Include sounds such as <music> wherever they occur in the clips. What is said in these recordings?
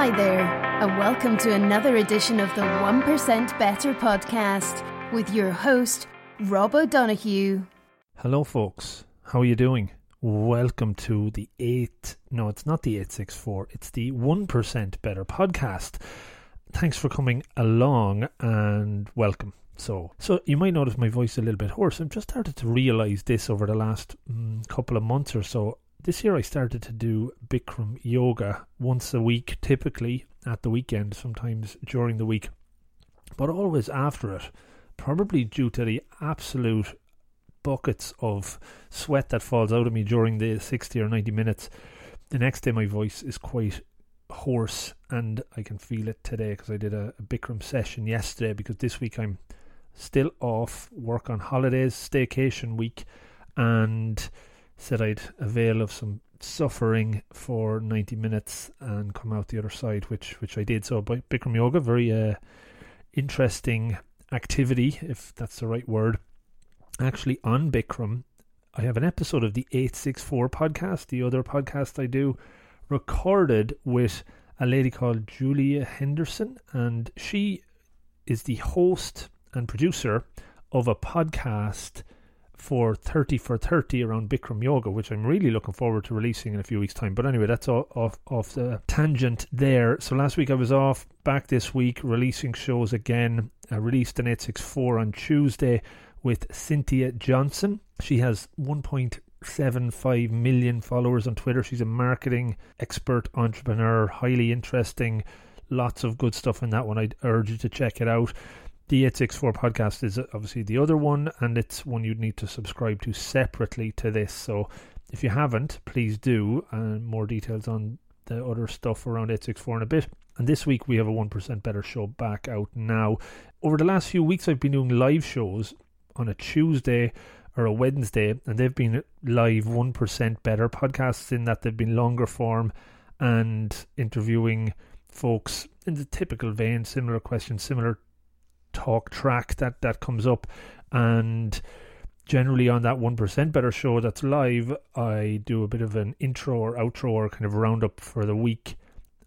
Hi there, and welcome to another edition of the 1% Better podcast with your host, Rob O'Donoghue. Hello, folks. How are you doing? Welcome to the 8. No, it's not the 864, it's the 1% Better podcast. Thanks for coming along and welcome. So, so you might notice my voice a little bit hoarse. I've just started to realize this over the last mm, couple of months or so. This year I started to do Bikram yoga once a week, typically at the weekend, sometimes during the week, but always after it. Probably due to the absolute buckets of sweat that falls out of me during the 60 or 90 minutes. The next day, my voice is quite hoarse, and I can feel it today because I did a, a Bikram session yesterday. Because this week I'm still off work on holidays, staycation week, and said I'd avail of some suffering for 90 minutes and come out the other side, which which I did. So, Bikram yoga, very uh, interesting activity, if that's the right word. Actually, on Bikram, I have an episode of the 864 podcast, the other podcast I do, recorded with a lady called Julia Henderson, and she is the host and producer of a podcast for 30 for 30 around Bikram Yoga, which I'm really looking forward to releasing in a few weeks' time. But anyway, that's all off, off the tangent there. So last week I was off, back this week, releasing shows again. I released an 864 on Tuesday with Cynthia Johnson. She has 1.75 million followers on Twitter. She's a marketing expert, entrepreneur, highly interesting. Lots of good stuff in that one. I'd urge you to check it out. The 864 podcast is obviously the other one, and it's one you'd need to subscribe to separately to this. So if you haven't, please do. And more details on the other stuff around 864 in a bit. And this week we have a 1% Better show back out now. Over the last few weeks, I've been doing live shows on a Tuesday or a Wednesday, and they've been live 1% Better podcasts in that they've been longer form and interviewing folks in the typical vein, similar questions, similar talk track that that comes up. And generally on that 1% better show that's live i do a bit of an intro or outro or kind of roundup for the week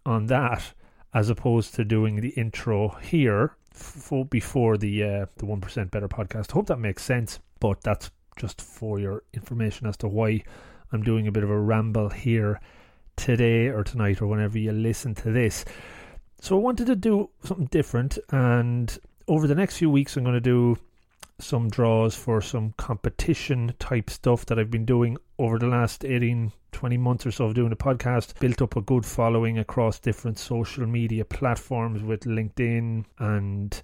on that as opposed to doing the intro here f- before the uh, the 1% better podcast. Hope that makes sense but that's just for your information as to why i'm doing a bit of a ramble here today or tonight or whenever you listen to this. So i wanted to do something different and over the next few weeks, I'm going to do some draws for some competition type stuff that I've been doing over the last 18, 20 months or so of doing the podcast. Built up a good following across different social media platforms with LinkedIn and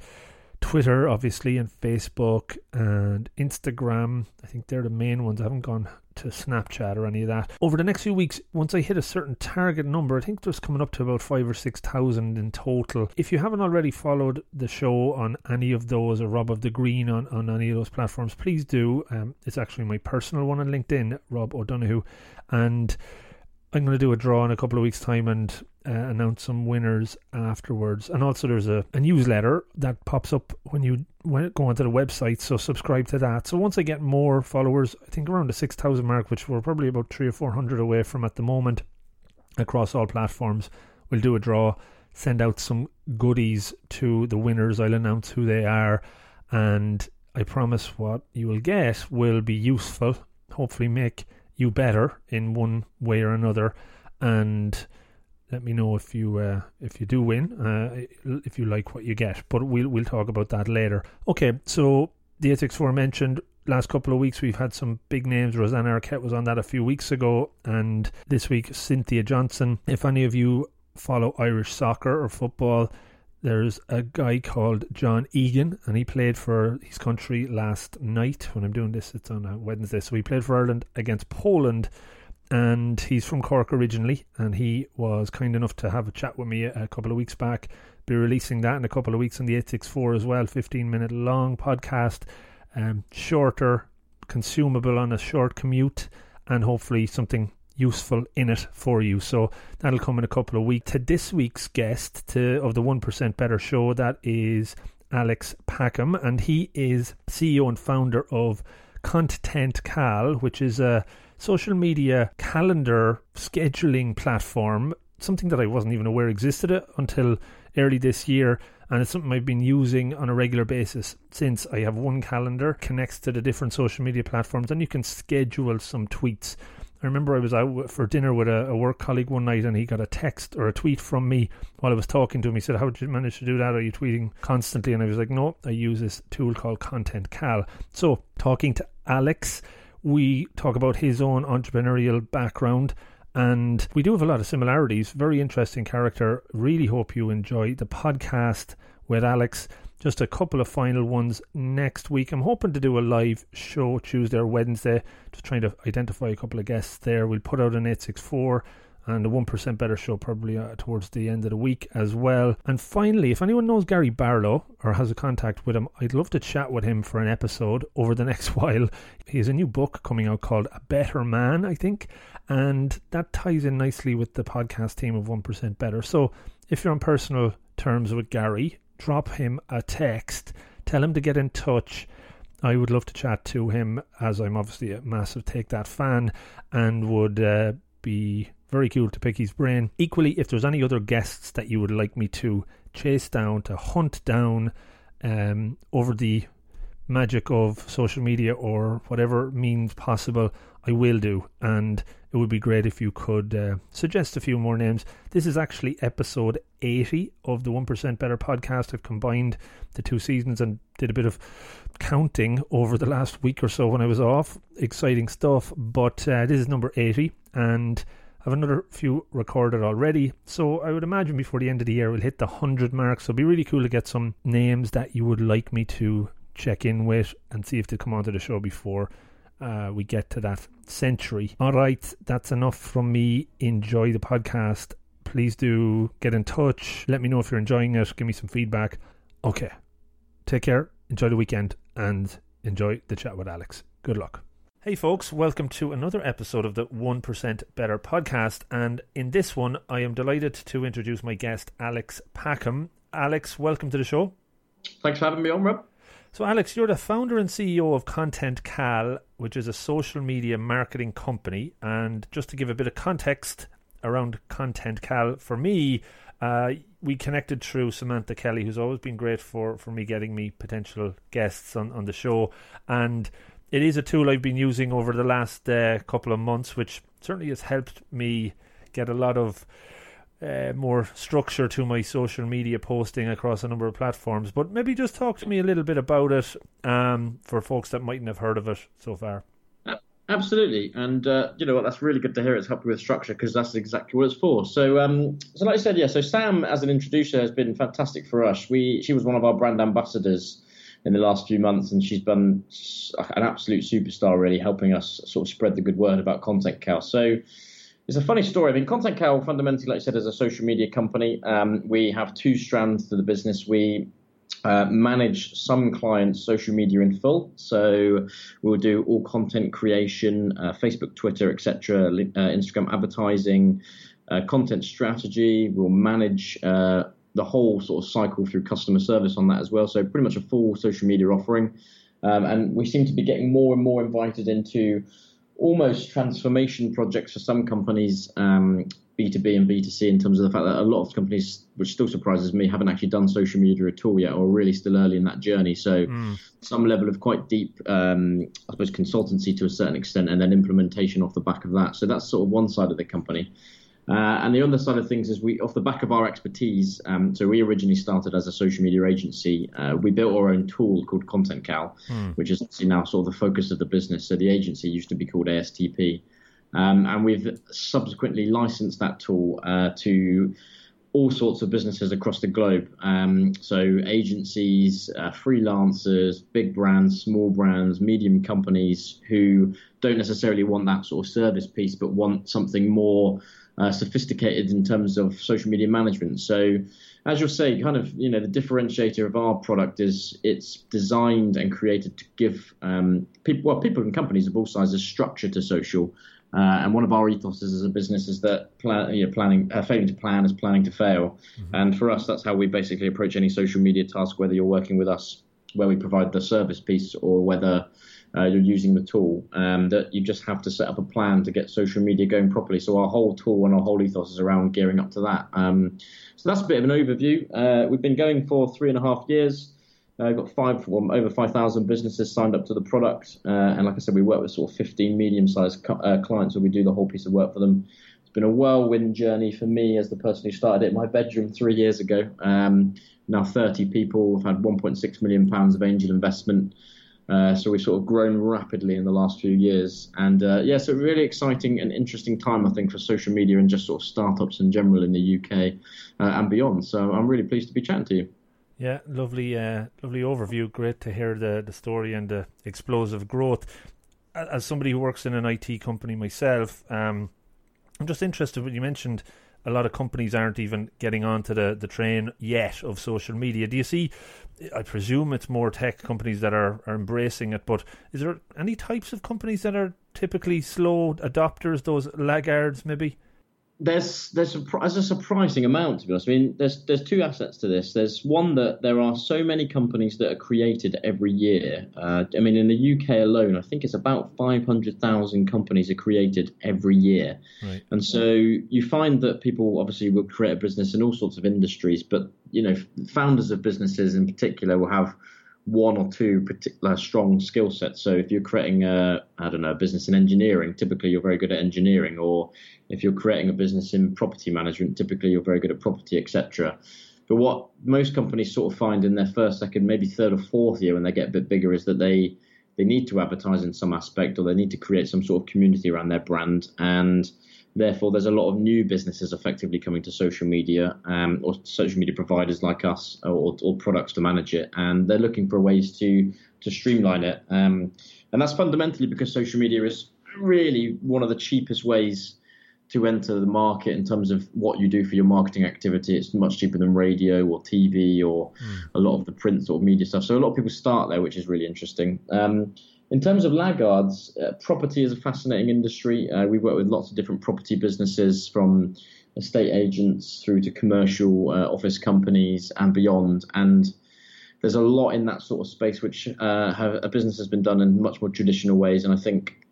Twitter, obviously, and Facebook and Instagram. I think they're the main ones. I haven't gone to Snapchat or any of that. Over the next few weeks, once I hit a certain target number, I think there's coming up to about five or six thousand in total. If you haven't already followed the show on any of those or Rob of the Green on, on any of those platforms, please do. Um, it's actually my personal one on LinkedIn, Rob O'Donoghue. And I'm going to do a draw in a couple of weeks' time and uh, announce some winners afterwards. And also, there's a, a newsletter that pops up when you when go onto the website. So subscribe to that. So once I get more followers, I think around the six thousand mark, which we're probably about three or four hundred away from at the moment, across all platforms, we'll do a draw. Send out some goodies to the winners. I'll announce who they are, and I promise what you will get will be useful. Hopefully, make you better in one way or another, and let me know if you uh, if you do win, uh, if you like what you get. But we'll we'll talk about that later. Okay, so the 864 mentioned last couple of weeks we've had some big names. Rosanna Arquette was on that a few weeks ago, and this week Cynthia Johnson. If any of you follow Irish soccer or football, there's a guy called John Egan, and he played for his country last night. When I'm doing this, it's on a Wednesday. So he played for Ireland against Poland, and he's from Cork originally. And he was kind enough to have a chat with me a, couple of weeks back. Be releasing that in a couple of weeks on the 864 as well. 15 minute long podcast, um, shorter, consumable on a short commute, and hopefully something useful in it for you. So that'll come in a couple of weeks. To this week's guest to of the One Percent Better show, that is Alex Packham, and he is CEO and founder of Content Cal, which is a social media calendar scheduling platform something that I wasn't even aware existed until early this year, and it's something I've been using on a regular basis since. I have one calendar connects to the different social media platforms, and you can schedule some tweets. I remember I was out for dinner with a, a, work colleague one night and he got a text or a tweet from me while I was talking to him. He said, How did you manage to do that? Are you tweeting constantly? And I was like, No, I use this tool called Content Cal. So, talking to Alex, we talk about his own entrepreneurial background and we do have a lot of similarities. Very interesting character. Really hope you enjoy the podcast with Alex. Just a couple of final ones next week. I'm hoping to do a live show Tuesday or Wednesday, just trying to identify a couple of guests there. We'll put out an 864 and a 1% better show probably uh, towards the end of the week as well. And finally, if anyone knows Gary Barlow or has a contact with him, I'd love to chat with him for an episode <laughs> over the next <laughs> while. He has a new book coming out called A Better Man, I think, and that ties in nicely with the podcast team of 1% Better. So if you're on personal terms with Gary, drop him a text, tell him to get in touch. I would love to chat to him as I'm obviously a massive Take That fan and would uh, be very cool to pick his brain. Equally, if there's any other guests that you would like me to chase down, to hunt down um, over the magic of social media or whatever means possible, I will do. And it would be great if you could uh, suggest a few more names. This is actually episode 80 of the 1% Better podcast. I've combined the two seasons and did a bit of counting over the last week or so when I was off. Exciting stuff. But uh, this is number 80 and I have another few recorded already. So I would imagine before the end of the year we'll hit the 100 mark. So it'd be really cool to get some names that you would like me to check in with and see if they come onto the show before uh, we get to that century. All right, that's enough from me. Enjoy the podcast. Please do get in touch. Let me know if you're enjoying it. Give me some feedback. Okay. Take care. Enjoy the weekend and enjoy the chat with Alex. Good luck. Hey, folks, welcome to another episode of the 1% Better podcast. And in this one, I am delighted to introduce my guest, Alex Packham. Alex, welcome to the show. Thanks for having me on, Rob. So, Alex, you're the founder and CEO of Content Cal, which is a social media marketing company. And just to give a bit of context around Content Cal, for me, uh, we connected through Samantha Kelly, who's always been great for, for me getting me potential guests on, on the show. And it is a tool I've been using over the last uh, couple of months, which certainly has helped me get a lot of uh, more structure to my social media posting across a number of platforms. But maybe just talk to me a little bit about it um, for folks that mightn't have heard of it so far. Absolutely, and uh, you know what? That's really good to hear. It's helped with structure because that's exactly what it's for. So, um, so like I said, yeah. So Sam, as an introducer, has been fantastic for us. We, she was one of our brand ambassadors in the last few months, and she's been an absolute superstar, really helping us sort of spread the good word about Content Cal. So it's a funny story. I mean, Content Cal fundamentally, like I said, is a social media company. Um, we have two strands to the business. We uh, manage some clients' social media in full. So we'll do all content creation, uh, Facebook, Twitter, etc., uh, Instagram advertising, uh, content strategy. We'll manage uh, the whole sort of cycle through customer service on that as well. So pretty much a full social media offering. Um, and we seem to be getting more and more invited into almost transformation projects for some companies, um, B2B and B2C, in terms of the fact that a lot of companies, which still surprises me, haven't actually done social media at all yet, or really still early in that journey. So, mm. some level of quite deep, um, I suppose, consultancy to a certain extent, and then implementation off the back of that. So, that's sort of one side of the company. Uh, and the other side of things is we, off the back of our expertise, um, so we originally started as a social media agency. Uh, we built our own tool called Content Cal, hmm. which is now sort of the focus of the business. So the agency used to be called ASTP. Um, and we've subsequently licensed that tool uh, to all sorts of businesses across the globe. Um, so agencies, uh, freelancers, big brands, small brands, medium companies who don't necessarily want that sort of service piece, but want something more uh, sophisticated in terms of social media management. So, as you'll say, kind of you know the differentiator of our product is it's designed and created to give um, people, well, people and companies of all sizes structure to social. Uh, and one of our ethos as a business is that plan, you know, planning, uh, failing to plan is planning to fail. Mm-hmm. And for us, that's how we basically approach any social media task, whether you're working with us, where we provide the service piece, or whether uh, you're using the tool. Um, that you just have to set up a plan to get social media going properly. So our whole tool and our whole ethos is around gearing up to that. Um, so that's a bit of an overview. Uh, we've been going for three and a half years. I've uh, got five, well, over 5,000 businesses signed up to the product. Uh, and like I said, we work with sort of 15 medium sized co- uh, clients where we do the whole piece of work for them. It's been a whirlwind journey for me as the person who started it in my bedroom three years ago. Um, now 30 people. We've had 1.6 million pounds of angel investment. Uh, so we've sort of grown rapidly in the last few years. And uh, yeah, so really exciting and interesting time, I think, for social media and just sort of startups in general in the UK uh, and beyond. So I'm really pleased to be chatting to you. Yeah, lovely, uh, lovely overview. Great to hear the the story and the explosive growth. As somebody who works in an IT company myself, um, I'm just interested when you mentioned a lot of companies aren't even getting onto the, the train yet of social media. Do you see? I presume it's more tech companies that are, are embracing it, but is there any types of companies that are typically slow adopters, those laggards maybe? There's there's, a, there's a surprising amount to be honest. I mean, there's there's two assets to this. There's one that there are so many companies that are created every year. Uh, I mean, in the UK alone, I think it's about 500,000 companies are created every year. Right. And so you find that people obviously will create a business in all sorts of industries, but you know, founders of businesses in particular will have one or two particular strong skill sets. So if you're creating a, I don't know, a business in engineering, typically you're very good at engineering, or if you're creating a business in property management, typically you're very good at property, etc. But what most companies sort of find in their first, second, maybe third or fourth year when they get a bit bigger is that they they need to advertise in some aspect or they need to create some sort of community around their brand and Therefore, there's a lot of new businesses effectively coming to social media um, or social media providers like us or, or, products to manage it, and they're looking for ways to to streamline it. Um, and that's fundamentally because social media is really one of the cheapest ways to enter the market in terms of what you do for your marketing activity. It's much cheaper than radio or TV or mm. a lot of the print sort of media stuff. So a lot of people start there, which is really interesting. Um, in terms of laggards, uh, property is a fascinating industry. Uh, we work with lots of different property businesses from estate agents through to commercial uh, office companies and beyond. And there's a lot in that sort of space which uh, have, a business has been done in much more traditional ways. And I think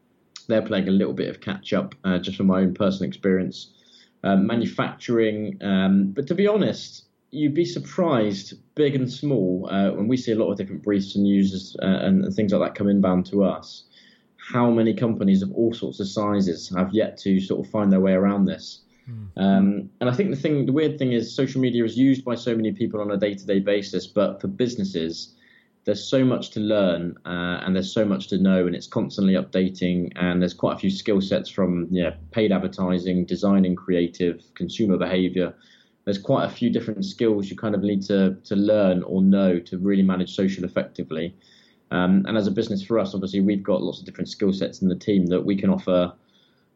they're playing a little bit of catch up uh, just from my own personal experience. Uh, manufacturing, um, but to be honest, you'd be surprised, big and small, uh, when we see a lot of different briefs and users uh, and, and, things like that come inbound to us, how many companies of all sorts of sizes have yet to sort of find their way around this. Mm. Um, and I think the thing, the weird thing is, social media is used by so many people on a day-to-day basis, but for businesses, there's so much to learn uh, and there's so much to know, and it's constantly updating. And there's quite a few skill sets from yeah, paid advertising, designing creative, consumer behavior there's quite a few different skills you kind of need to to learn or know to really manage social effectively. Um, and as a business for us, obviously, we've got lots of different skill sets in the team that we can offer.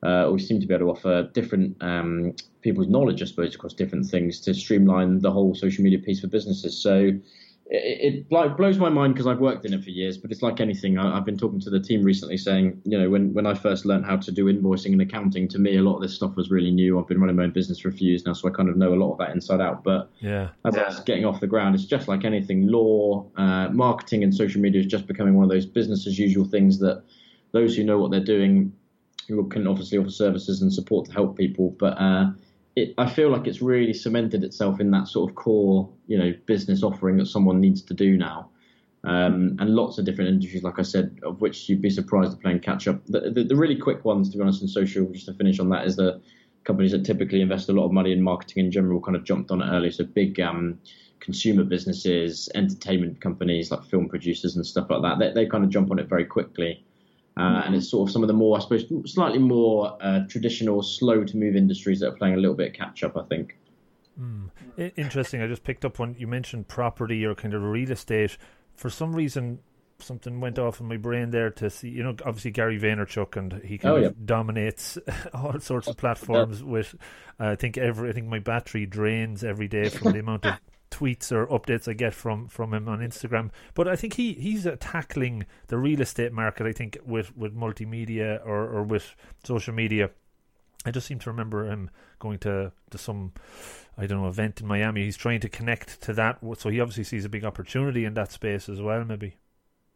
Uh, we seem to be able to offer different um, people's knowledge, I suppose, across different things to streamline the whole social media piece for businesses. So it, it like blows my mind because I've worked in it for years, but it's like anything. I, have been talking to the team recently saying, you know, when, when I first learned how to do invoicing and accounting, to me, a lot of this stuff was really new. I've been running my own business for a few years now, so I kind of know a lot of that inside out. But yeah, as yeah. I getting off the ground, it's just like anything. Law, uh, marketing, and social media is just becoming one of those business as usual things that those who know what they're doing can obviously offer services and support to help people, but uh, it, I feel like it's really cemented itself in that sort of core, you know, business offering that someone needs to do now. Um, and lots of different industries, like I said, of which you'd be surprised to playing catch up. The, the, the, really quick ones, to be honest, in social, just to finish on that, is the companies that typically invest a lot of money in marketing in general kind of jumped on it early. So big um, consumer businesses, entertainment companies like film producers and stuff like that, they, they kind of jump on it very quickly. Uh, and it's sort of some of the more, I suppose, slightly more uh, traditional, slow to move industries that are playing a little bit of catch up, I think. Mm. Interesting. I just picked up when you mentioned property or kind of real estate. For some reason, something went off in my brain there to see, you know, obviously Gary Vaynerchuk and he kind oh, of yeah. dominates <laughs> all sorts of <laughs> platforms with, uh, I think every, I think my battery drains every day from the amount of tweets or updates I get from from him on Instagram. But I think he he's uh, tackling the real estate market. I think with with multimedia or or with social media. I just seem to remember him going to to some I don't know event in Miami. He's trying to connect to that, so he obviously sees a big opportunity in that space as well. Maybe.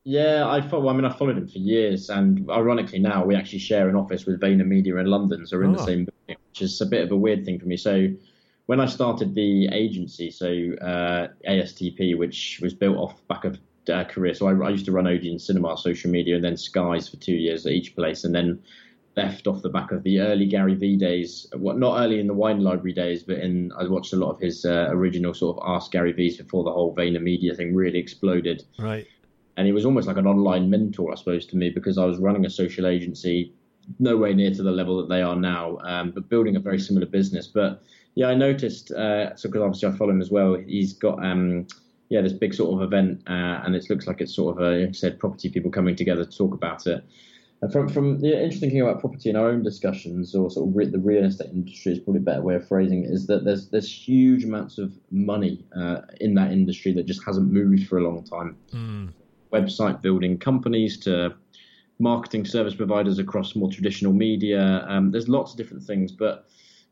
Yeah, I follow, I mean, I followed him for years, and ironically, now we actually share an office with VaynerMedia in London, so we're in Oh. the same building, which is a bit of a weird thing for me. So, when I started the agency, so uh, ASTP, which was built off back of uh, career, so I, I used to run Odeon Cinema, social media, and then Skies for two years at each place, and then left off the back of the early Gary Vee days. What not early in the Wine Library days, but in I watched a lot of his uh, original sort of Ask Gary Vee's before the whole VaynerMedia thing really exploded Right. and he was almost like an online mentor, I suppose, to me because I was running a social agency, nowhere near to the level that they are now, um, but building a very similar business. But yeah, I noticed, uh, so because obviously I follow him as well. He's got um, yeah this big sort of event, uh, and it looks like it's sort of a like I said property people coming together to talk about it. And from from the interesting thing about property in our own discussions, or sort of re- the real estate industry is probably a better way of phrasing it, is that there's there's huge amounts of money uh, in that industry that just hasn't moved for a long time Mm. website building companies to marketing service providers across more traditional media. Um, there's lots of different things, but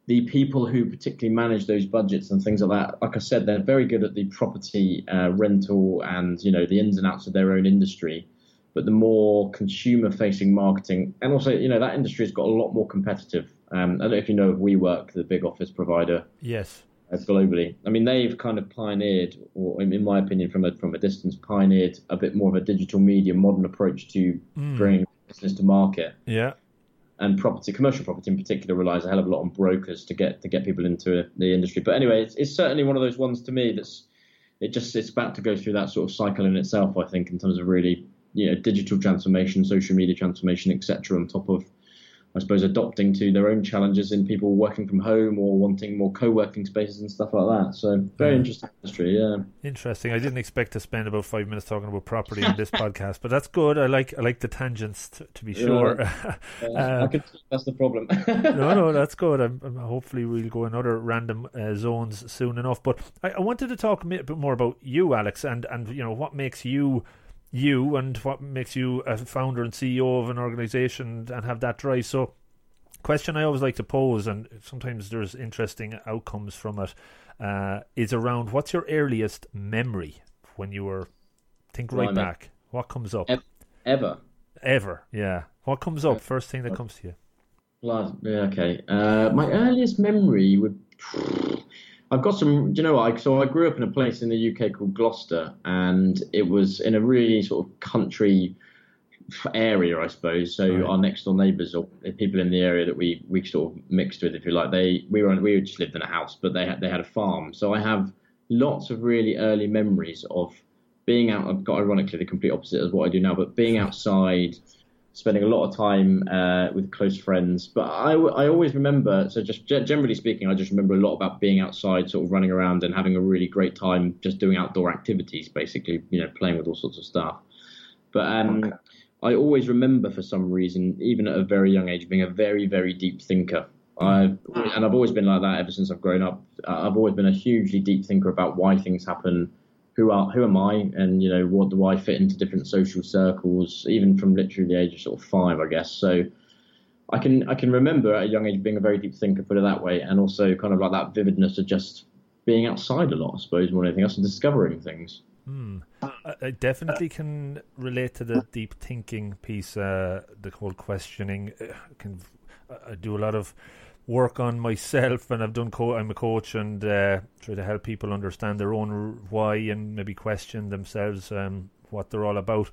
the people who particularly manage those budgets and things like that, like I said, they're very good at the property uh, rental and you know the ins and outs of their own industry. But the more consumer-facing marketing, and also you know that industry has got a lot more competitive. Um, I don't know if you know of WeWork, the big office provider Yes. uh, globally. I mean, they've kind of pioneered, or in in my opinion, from a from a distance, pioneered a bit more of a digital media, modern approach to Mm. bringing business to market. Yeah. And property, commercial property in particular, relies a hell of a lot on brokers to get to get people into the industry. But anyway, it's, it's certainly one of those ones to me that's it just it's about to go through that sort of cycle in itself. I think in terms of really you know digital transformation, social media transformation, etc. On top of I suppose adopting to their own challenges in people working from home or wanting more co-working spaces and stuff like that. So very Yeah. interesting industry, yeah. Interesting. I didn't expect to spend about five minutes talking about property in this <laughs> podcast, but that's good. I like I like the tangents to, to be Yeah. sure. Uh, <laughs> I can see that's the problem. <laughs> no, no, that's good. I'm, I'm- hopefully, we'll go in other random uh, zones soon enough. But I, I wanted to talk a bit more about you, Alex, and and you know what makes you you, and what makes you a founder and CEO of an organization and have that drive. So, question I always like to pose, and sometimes there's interesting outcomes from it, uh, is around what's your earliest memory when you were think right Blimey. back. What comes up Ever. ever? Yeah, what comes up first thing that comes to you? Blood. Yeah, okay. Uh, my earliest memory would. I've got some. You know? I, so I grew up in a place in the UK called Gloucester, and it was in a really sort of country area, I suppose. So Right. our next door neighbours or people in the area that we we sort of mixed with, if you like, they we were we just lived in a house, but they had they had a farm. So I have lots of really early memories of being out. I've got ironically the complete opposite of what I do now, but being outside <laughs> spending a lot of time uh, with close friends. But I, I always remember, so just generally speaking, I just remember a lot about being outside, sort of running around and having a really great time just doing outdoor activities, basically, you know, playing with all sorts of stuff. But um, I always remember, for some reason, even at a very young age, being a very, very deep thinker. I've, and I've always been like that ever since I've grown up. Uh, I've always been a hugely deep thinker about why things happen, who are who am I, and you know what do I fit into different social circles, even from literally the age of sort of five, I guess. So I can I can remember at a young age being a very deep thinker, put it that way, and also kind of like that vividness of just being outside a lot, I suppose, more than anything else, and discovering things. Hmm. I, I definitely can relate to the deep thinking piece, uh, the whole questioning. Uh, can I do a lot of work on myself, and I've done. Co- I'm a coach, and uh, try to help people understand their own why and maybe question themselves um, what they're all about.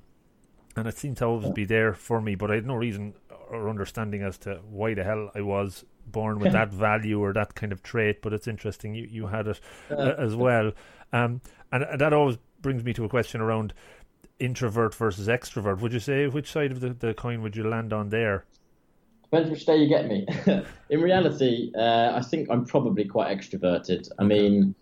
And it seemed to always be there for me, but I had no reason or understanding as to why the hell I was born with <laughs> that value or that kind of trait. But it's interesting you you had it uh, as well, um, and, and that always brings me to a question around introvert versus extrovert. Would you say which side of the, the coin would you land on there? Depends which day you get me. <laughs> In reality, uh, I think I'm probably quite extroverted. I mean,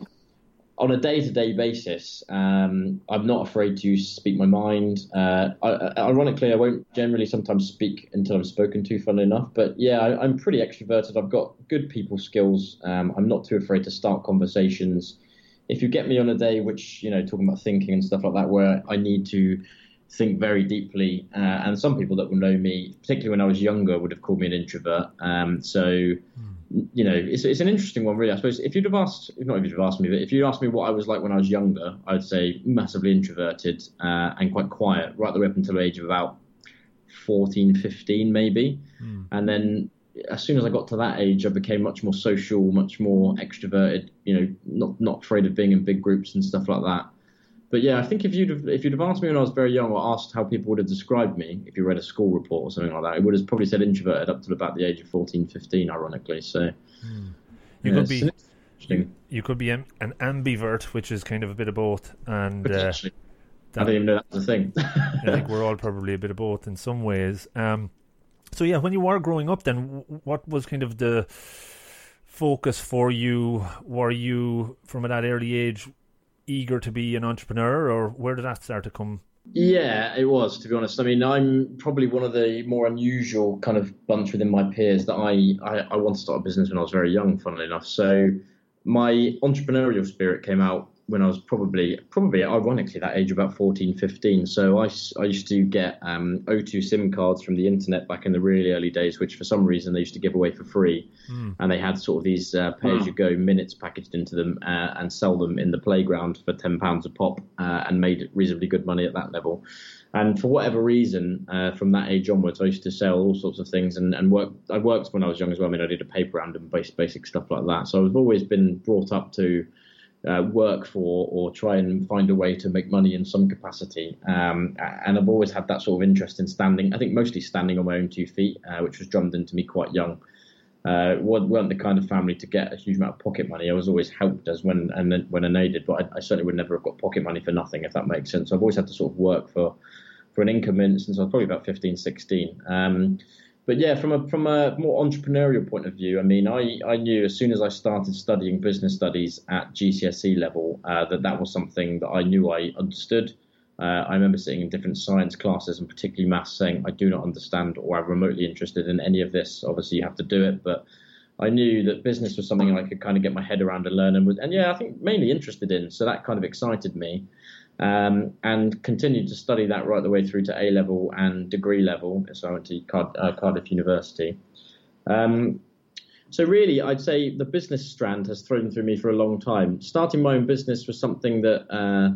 on a day-to-day basis, um, I'm not afraid to speak my mind. Uh, I, ironically, I won't generally sometimes speak until I'm spoken to. Funnily enough, but yeah, I, I'm pretty extroverted. I've got good people skills. Um, I'm not too afraid to start conversations. If you get me on a day which you know talking about thinking and stuff like that, where I need to think very deeply. Uh, and some people that will know me, particularly when I was younger, would have called me an introvert. Um, so you know, it's it's an interesting one, really. I suppose if you'd have asked, if not if you'd have asked me, but if you'd asked me what I was like when I was younger, I'd say massively introverted uh, and quite quiet, right the way up until the age of about 14, 15 maybe, mm. and then as soon as I got to that age, I became much more social, much more extroverted. You know, not not afraid of being in big groups and stuff like that. But yeah, I think if you'd have, if you'd have asked me when I was very young, or asked how people would have described me, if you read a school report or something like that, it would have probably said introverted up to about the age of 14, 15, ironically. So hmm. you yeah, could be you, you, could be an ambivert, which is kind of a bit of both, and. Uh, I didn't even know that was a thing. <laughs> I think we're all probably a bit of both in some ways. Um, so yeah, when you were growing up, then what was kind of the focus for you? Were you from that early age eager to be an entrepreneur, or where did that start to come? Yeah, it was. To be honest, I mean, I'm probably one of the more unusual kind of bunch within my peers that I I, I wanted to start a business when I was very young. Funnily enough, so my entrepreneurial spirit came out when I was probably probably ironically that age about 14 15 so I, I used to get um, O2 SIM cards from the internet back in the really early days which for some reason they used to give away for free mm. and they had sort of these uh, pay as you go minutes packaged into them uh, and sell them in the playground for 10 pounds a pop uh, and made reasonably good money at that level and for whatever reason, uh, from that age onwards, I used to sell all sorts of things and, and work. I worked when I was young as well. I mean, I did a paper round and basic, basic stuff like that. So I've always been brought up to uh, work for or try and find a way to make money in some capacity. Um, and I've always had that sort of interest in standing. I think mostly standing on my own two feet, uh, which was drummed into me quite young. Uh, weren't the kind of family to get a huge amount of pocket money. I was always helped as when and when I needed, but I, I, certainly would never have got pocket money for nothing, if that makes sense. So I've always had to sort of work for for an income in, since I was probably about 15, 16. Um, but yeah, from a from a more entrepreneurial point of view, I mean, I, I knew as soon as I started studying business studies at GCSE level uh, that that was something that I knew I understood. Uh, I remember sitting in different science classes and particularly maths saying I do not understand or I'm remotely interested in any of this. Obviously, you have to do it, but I knew that business was something I could kind of get my head around and learn and was, and yeah, I think mainly interested in. So that kind of excited me um, and continued to study that right the way through to A level and degree level. So I went to Card- uh, Cardiff University. Um, so really, I'd say the business strand has thrown through me for a long time. Starting my own business was something that uh,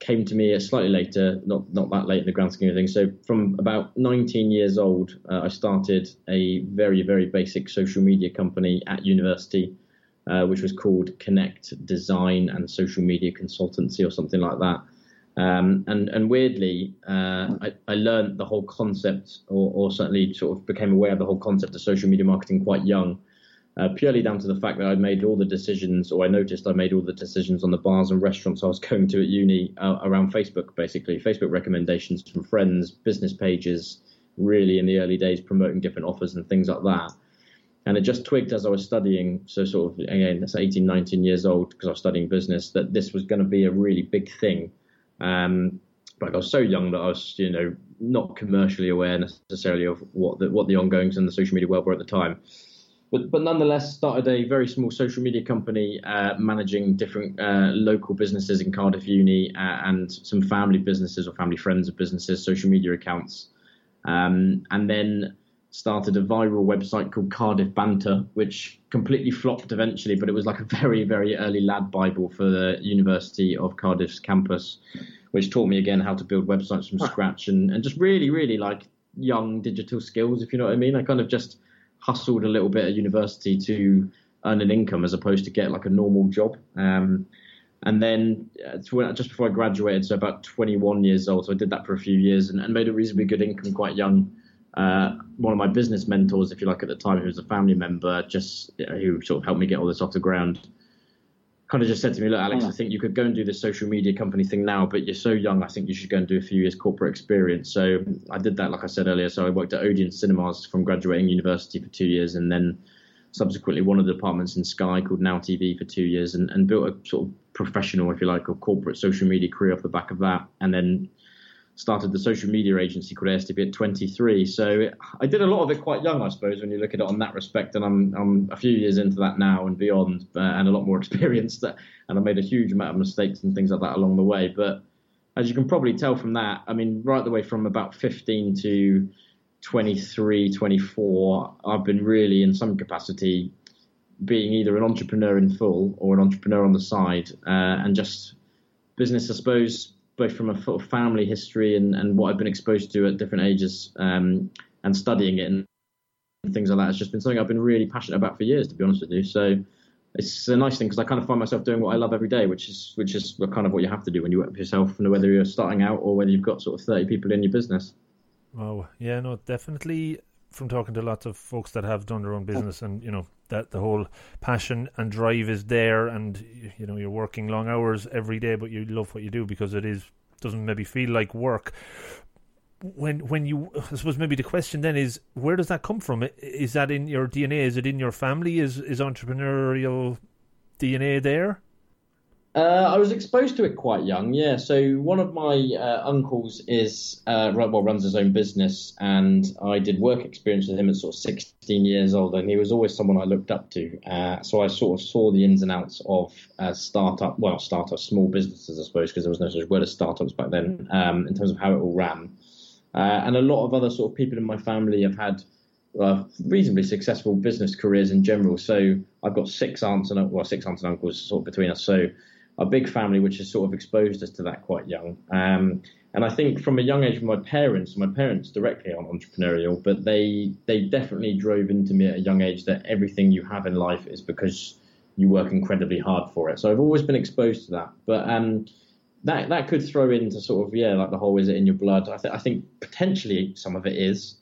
came to me slightly later, not not that late in the grand scheme of things. So from about 19 years old, uh, I started a very very basic social media company at university, uh, which was called Connect Design and Social Media Consultancy or something like that. Um, and and weirdly, uh, I, I learned the whole concept, or, or, certainly sort of became aware of the whole concept of social media marketing quite young, uh, purely down to the fact that I made all the decisions, or I noticed I made all the decisions on the bars and restaurants I was <laughs> going to at uni uh, around Facebook, basically Facebook recommendations from friends, business pages, really in the early days promoting different offers and things like that. And it just twigged as I was studying, so sort of again, that's 18, 19 years old because I was studying business, that this was going to be a really big thing um, but I was so young that I was, you know, not commercially aware necessarily of what the what the ongoings in the social media world were at the time. But, but nonetheless, started a very small social media company uh, managing different uh, local businesses in Cardiff Uni uh, and some family businesses or family friends of businesses, social media accounts. Um, and then started a viral website called Cardiff Banter, which completely flopped eventually, but it was like a very, very early lad Bible for the University of Cardiff's campus which taught me again how to build websites from scratch and, and just really, really like young digital skills, if you know what I mean. I kind of just hustled a little bit at university to earn an income as opposed to get like a normal job. Um, and then uh, just before I graduated, so about 21 years old, so I did that for a few years and, and made a reasonably good income quite young. Uh, one of my business mentors, if you like, at the time, who was a family member, just who sort of helped me get all this off the ground, kind of just said to me, look, Alex, I think you could go and do this social media company thing now, but you're so young. I think you should go and do a few years corporate experience. So I did that, like I said earlier. So I worked at Odeon Cinemas from graduating university for two years, and then subsequently one of the departments in Sky called Now TV for two years, and, and built a sort of professional, if you like, or corporate social media career off the back of that, and then started the social media agency called ASTP at 23. So I did a lot of it quite young, I suppose, when you look at it on that respect. And I'm, I'm a few years into that now and beyond, uh, and a lot more <laughs> experienced. And I made a huge amount of mistakes and things like that along the way. But as you can probably tell from that, I mean, right the way from about 15 to 23, 24, I've been really, in some capacity, being either an entrepreneur in full or an entrepreneur on the side, uh, and just business, I suppose, both from a sort of family history and, and what I've been exposed to at different ages, um, and studying it and things like that has just been something I've been really passionate about for years, to be honest with you. So it's a nice thing because I kind of find myself doing what I love every day, which is which is kind of what you have to do when you work for yourself, whether you're starting out or whether you've got sort of 30 people in your business. Oh yeah, no, definitely. From talking to lots of folks that have done their own business, and you know that the whole passion and drive is there, and you know you're working long hours every day, but you love what you do because it is doesn't maybe feel like work. When when you, I suppose maybe the question then is, where does that come from? Is that in your DNA? Is it in your family? Is is entrepreneurial DNA there? Uh, I was exposed to it quite young, yeah. So one of my uh, uncles is uh, well runs his own business, and I did work experience with him at sort of 16 years old, and he was always someone I looked up to. Uh, so I sort of saw the ins and outs of uh, startup, well, startup, small businesses, I suppose, because there was no such word as startups back then, um, in terms of how it all ran. Uh, and a lot of other sort of people in my family have had uh, reasonably successful business careers in general. So I've got six aunts and well, six aunts and uncles sort of between us. So a big family which has sort of exposed us to that quite young. Um, and I think from a young age, my parents, my parents directly aren't entrepreneurial, but they they definitely drove into me at a young age that everything you have in life is because you work incredibly hard for it. So I've always been exposed to that. But um, that that could throw into sort of yeah, like the whole is it in your blood? I, th- I think potentially some of it is.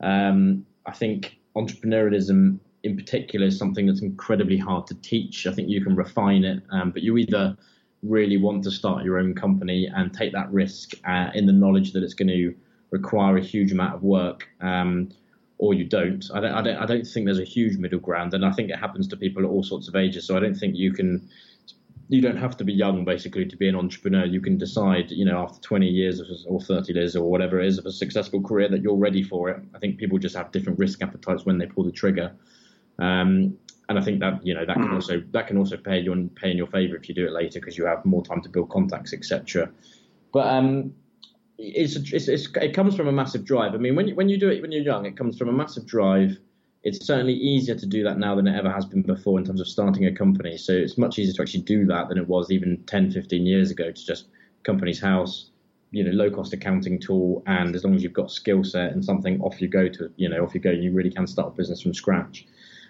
Um, I think entrepreneurialism in particular is something that's incredibly hard to teach. I think you can refine it, um, but you either really want to start your own company and take that risk uh, in the knowledge that it's going to require a huge amount of work, um, or you don't. I don't, I don't. I don't think there's a huge middle ground, and I think it happens to people at all sorts of ages. So I don't think you can. You don't have to be young basically to be an entrepreneur. You can decide, you know, after 20 years or 30 years or whatever it is of a successful career that you're ready for it. I think people just have different risk appetites when they pull the trigger. Um, and I think that you know that can mm. also that can also pay you pay in your favour if you do it later because you have more time to build contacts, etc. But um, it's, it's, it's, it comes from a massive drive. I mean, when you, when you do it when you're young, it comes from a massive drive. It's certainly easier to do that now than it ever has been before in terms of starting a company. So it's much easier to actually do that than it was even 10, 15 years ago to just Companies House, you know, low cost accounting tool, and as long as you've got skill set and something, off you go to, you know, off you go. You really can start a business from scratch.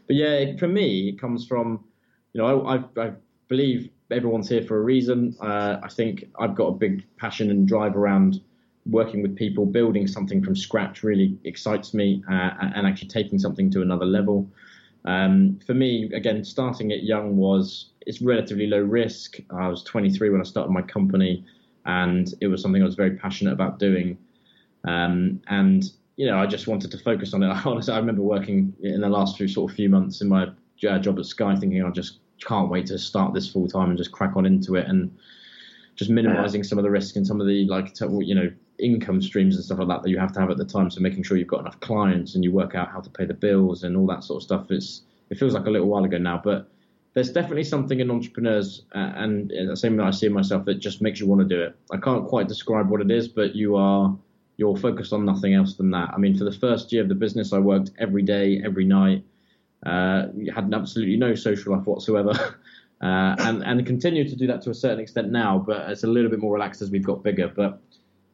But yeah, for me, it comes from, you know, I, I, I believe everyone's here for a reason. Uh, I think I've got a big passion and drive around working with people, building something from scratch really excites me, uh, and actually taking something to another level. Um, for me, again, starting it young was it's relatively low risk. I was 23 when I started my company, and it was something I was very passionate about doing. Um, and you know, I just wanted to focus on it. <laughs> I Honestly, I remember working in the last few sort of few months in my uh, job at Sky, thinking I just can't wait to start this full time and just crack on into it, and just minimizing some of the risk and some of the like, you know, income streams and stuff like that that you have to have at the time. So making sure you've got enough clients and you work out how to pay the bills and all that sort of stuff. It's it feels like a little while ago now, but there's definitely something in entrepreneurs, uh, and the same way I see myself, that just makes you want to do it. I can't quite describe what it is, but you are you're focused on nothing else than that. I mean, for the first year of the business, I worked every day, every night. Uh, had absolutely no social life whatsoever, <laughs> uh, and and continue to do that to a certain extent now. But it's a little bit more relaxed as we've got bigger. But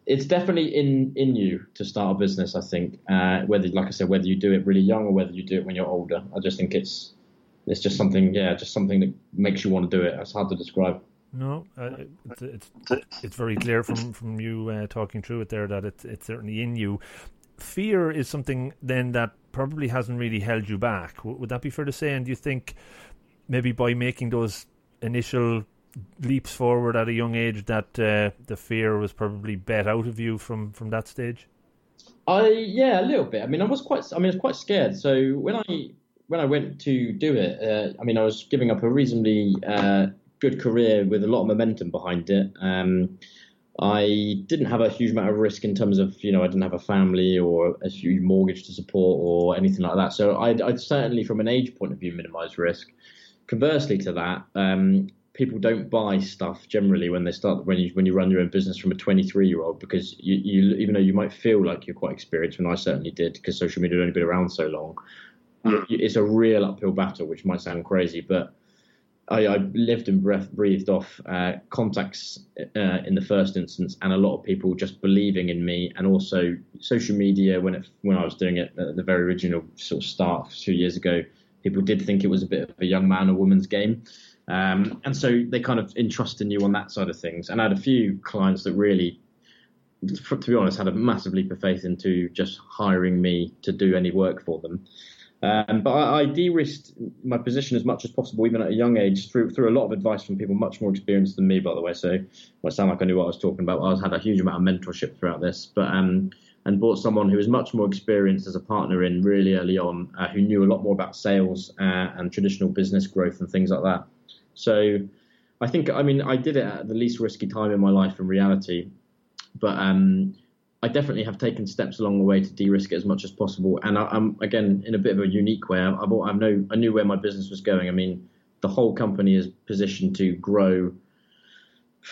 it's definitely in in you to start a business. I think uh, whether, like I said, whether you do it really young or whether you do it when you're older. I just think it's it's just something, yeah, just something that makes you want to do it. It's hard to describe. No, uh, it's, it's, it's very clear from from you uh, talking through it there that it's it's certainly in you. Fear is something then that probably hasn't really held you back. W- would that be fair to say? And do you think maybe by making those initial leaps forward at a young age that uh, the fear was probably bet out of you from from that stage? I yeah, a little bit. I mean, I was quite. I mean, I was quite scared. So when I when I went to do it, uh, I mean, I was giving up a reasonably uh, good career with a lot of momentum behind it. Um, I didn't have a huge amount of risk in terms of, you know, I didn't have a family or a huge mortgage to support or anything like that. So I'd, I'd certainly, from an age point of view, minimize risk. Conversely to that, um, people don't buy stuff generally when they start when you when you run your own business from a 23 year old because you, you even though you might feel like you're quite experienced, and I certainly did because social media had only been around so long it's a real uphill battle, which might sound crazy, but I, I lived and breath, breathed off uh, contacts uh, in the first instance, and a lot of people just believing in me, and also social media. When it, when I was doing it at the very original sort of start two years ago, people did think it was a bit of a young man or woman's game, um, and so they kind of entrust in you on that side of things. And I had a few clients that really, to be honest, had a massive leap of faith into just hiring me to do any work for them. Um, but I, I de-risked my position as much as possible, even at a young age, through through a lot of advice from people much more experienced than me, by the way. So might sound like I knew what I was talking about. I had a huge amount of mentorship throughout this, but um, and brought someone who was much more experienced as a partner in really early on, uh, who knew a lot more about sales uh, and traditional business growth and things like that. So I think, I mean, I did it at the least risky time in my life in reality, but um, I definitely have taken steps along the way to de-risk it as much as possible. And I, am again in a bit of a unique way. I've, I know I knew where my business was going. I mean, the whole company is positioned to grow,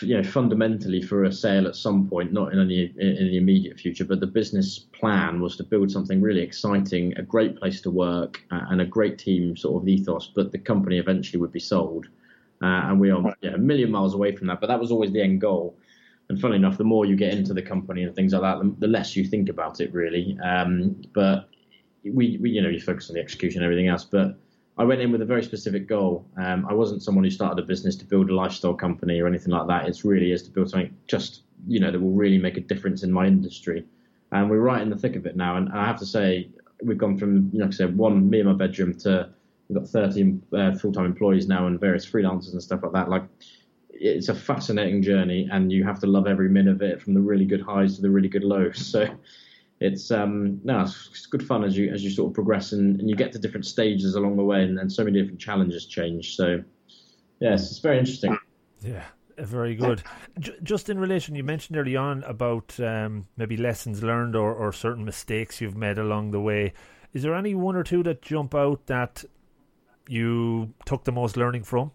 you know, fundamentally for a sale at some point, not in any in the immediate future. But the business plan was to build something really exciting, a great place to work, uh, and a great team sort of ethos. But the company eventually would be sold, uh, and we are yeah, a million miles away from that. But that was always the end goal and funnily enough, the more you get into the company and things like that, the, the less you think about it really. Um, but we, we, you know, you focus on the execution and everything else. But I went in with a very specific goal. Um, I wasn't someone who started a business to build a lifestyle company or anything like that. It's really is to build something just, you know, that will really make a difference in my industry. And we're right in the thick of it now. And I have to say, we've gone from, like I said, one me in my bedroom to we've got 13 uh, full-time employees now and various freelancers and stuff like that. Like it's a fascinating journey, and you have to love every minute of it, from the really good highs to the really good lows. <laughs> So it's um no, it's, good fun as you as you sort of progress and, and you get to different stages along the way, and then so many different challenges change. So yes, it's very interesting. Yeah. Very good. Just in relation, you mentioned early on about um, maybe lessons learned or, or certain mistakes you've made along the way. Is there any one or two that jump out that you took the most learning from?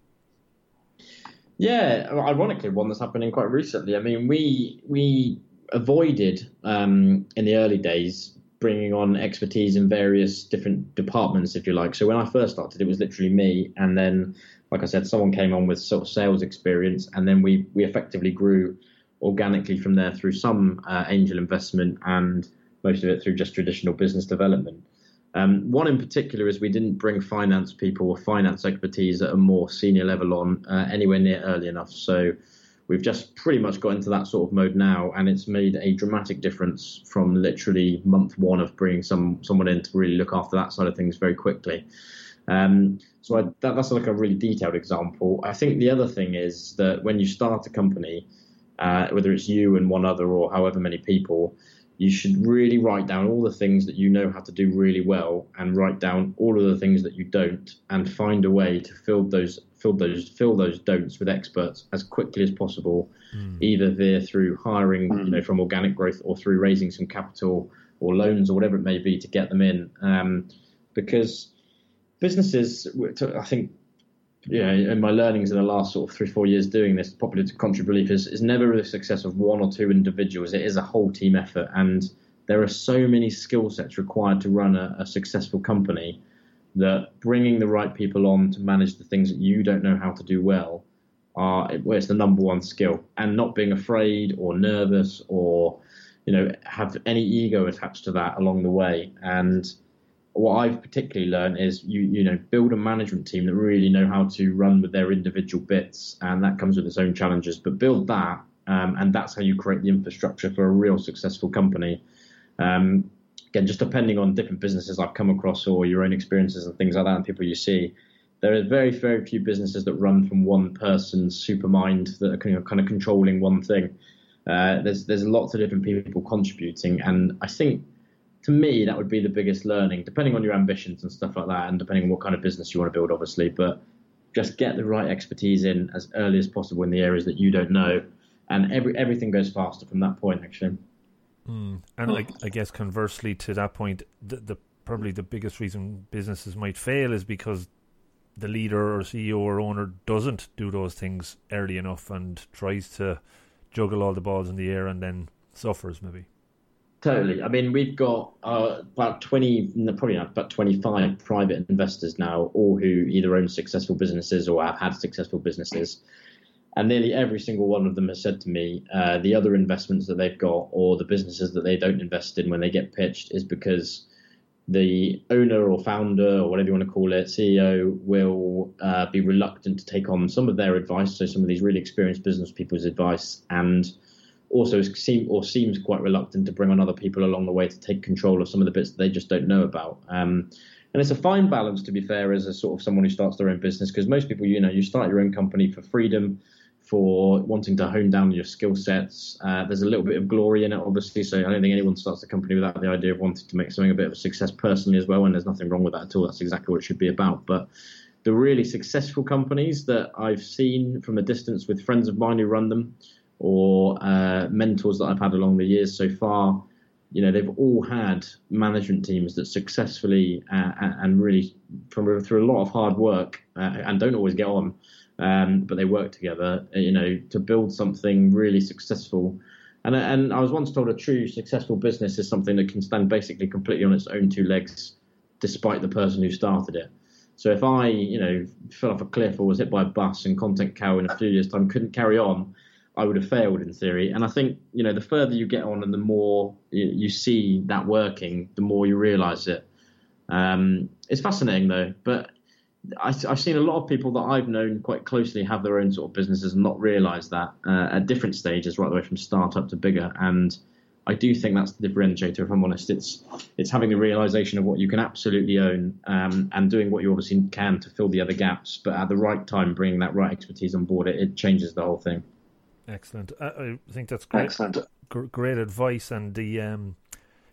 Yeah, ironically, one that's happening quite recently. I mean, we we avoided um, in the early days bringing on expertise in various different departments, if you like. So when I first started, it was literally me, and then, like I said, someone came on with sort of sales experience, and then we we effectively grew organically from there through some uh, angel investment and most of it through just traditional business development. Um, one in particular is we didn't bring finance people or finance expertise at a more senior level on uh, anywhere near early enough. So we've just pretty much got into that sort of mode now, and it's made a dramatic difference from literally month one of bringing some someone in to really look after that side of things very quickly. Um, so I, that, that's like a really detailed example. I think the other thing is that when you start a company, uh, whether it's you and one other or however many people, you should really write down all the things that you know how to do really well and write down all of the things that you don't and find a way to fill those fill those fill those don'ts with experts as quickly as possible mm. either via through hiring you know from organic growth or through raising some capital or loans or whatever it may be to get them in um, because businesses i think yeah, in my learnings in the last sort of three, four years doing this, popular contrary belief is, is never the success of one or two individuals. It is a whole team effort. And there are so many skill sets required to run a, a successful company that bringing the right people on to manage the things that you don't know how to do well are well, it's the number one skill. And not being afraid or nervous or, you know, have any ego attached to that along the way. And what I've particularly learned is you you know build a management team that really know how to run with their individual bits, and that comes with its own challenges. But build that, um, and that's how you create the infrastructure for a real successful company. Um, again, just depending on different businesses I've come across or your own experiences and things like that, and people you see, there are very very few businesses that run from one person's super mind that are kind of, kind of controlling one thing. Uh, there's there's lots of different people contributing, and I think to me, that would be the biggest learning, depending on your ambitions and stuff like that, and depending on what kind of business you want to build, obviously. But just get the right expertise in as early as possible in the areas that you don't know, and every everything goes faster from that point, actually. Mm. And I, I, guess conversely to that point, the, the probably the biggest reason businesses might fail is because the leader or CEO or owner doesn't do those things early enough and tries to juggle all the balls in the air and then suffers maybe. Totally. I mean, we've got uh, about 20, probably not, about 25 private investors now, all who either own successful businesses or have had successful businesses. And nearly every single one of them has said to me uh, the other investments that they've got or the businesses that they don't invest in when they get pitched is because the owner or founder or whatever you want to call it, CEO, will uh, be reluctant to take on some of their advice, so some of these really experienced business people's advice, and also seem or seems quite reluctant to bring on other people along the way to take control of some of the bits that they just don't know about. Um, and it's a fine balance, to be fair, as a sort of someone who starts their own business, because most people, you know, you start your own company for freedom, for wanting to hone down your skill sets. Uh, there's a little bit of glory in it, obviously. So I don't think anyone starts a company without the idea of wanting to make something a bit of a success personally as well. And there's nothing wrong with that at all. That's exactly what it should be about. But the really successful companies that I've seen from a distance with friends of mine who run them, or uh, mentors that I've had along the years so far, you know, they've all had management teams that successfully uh, and really from through a lot of hard work uh, and don't always get on, um, but they work together, you know, to build something really successful. And and I was once told a true successful business is something that can stand basically completely on its own two legs, despite the person who started it. So if I, you know, fell off a cliff or was hit by a bus and Content Cal in a few years' time couldn't carry on, I would have failed in theory. And I think you know the further you get on and the more you, you see that working, the more you realise it. Um, it's fascinating though, but I, have seen a lot of people that I've known quite closely have their own sort of businesses and not realise that uh, at different stages, right the way from startup to bigger. And I do think that's the differentiator. If I'm honest, it's it's having the realization of what you can absolutely own um, and doing what you obviously can to fill the other gaps, but at the right time, bringing that right expertise on board, it, it changes the whole thing. Excellent. I, I think that's great. Excellent. G- great advice. And the um,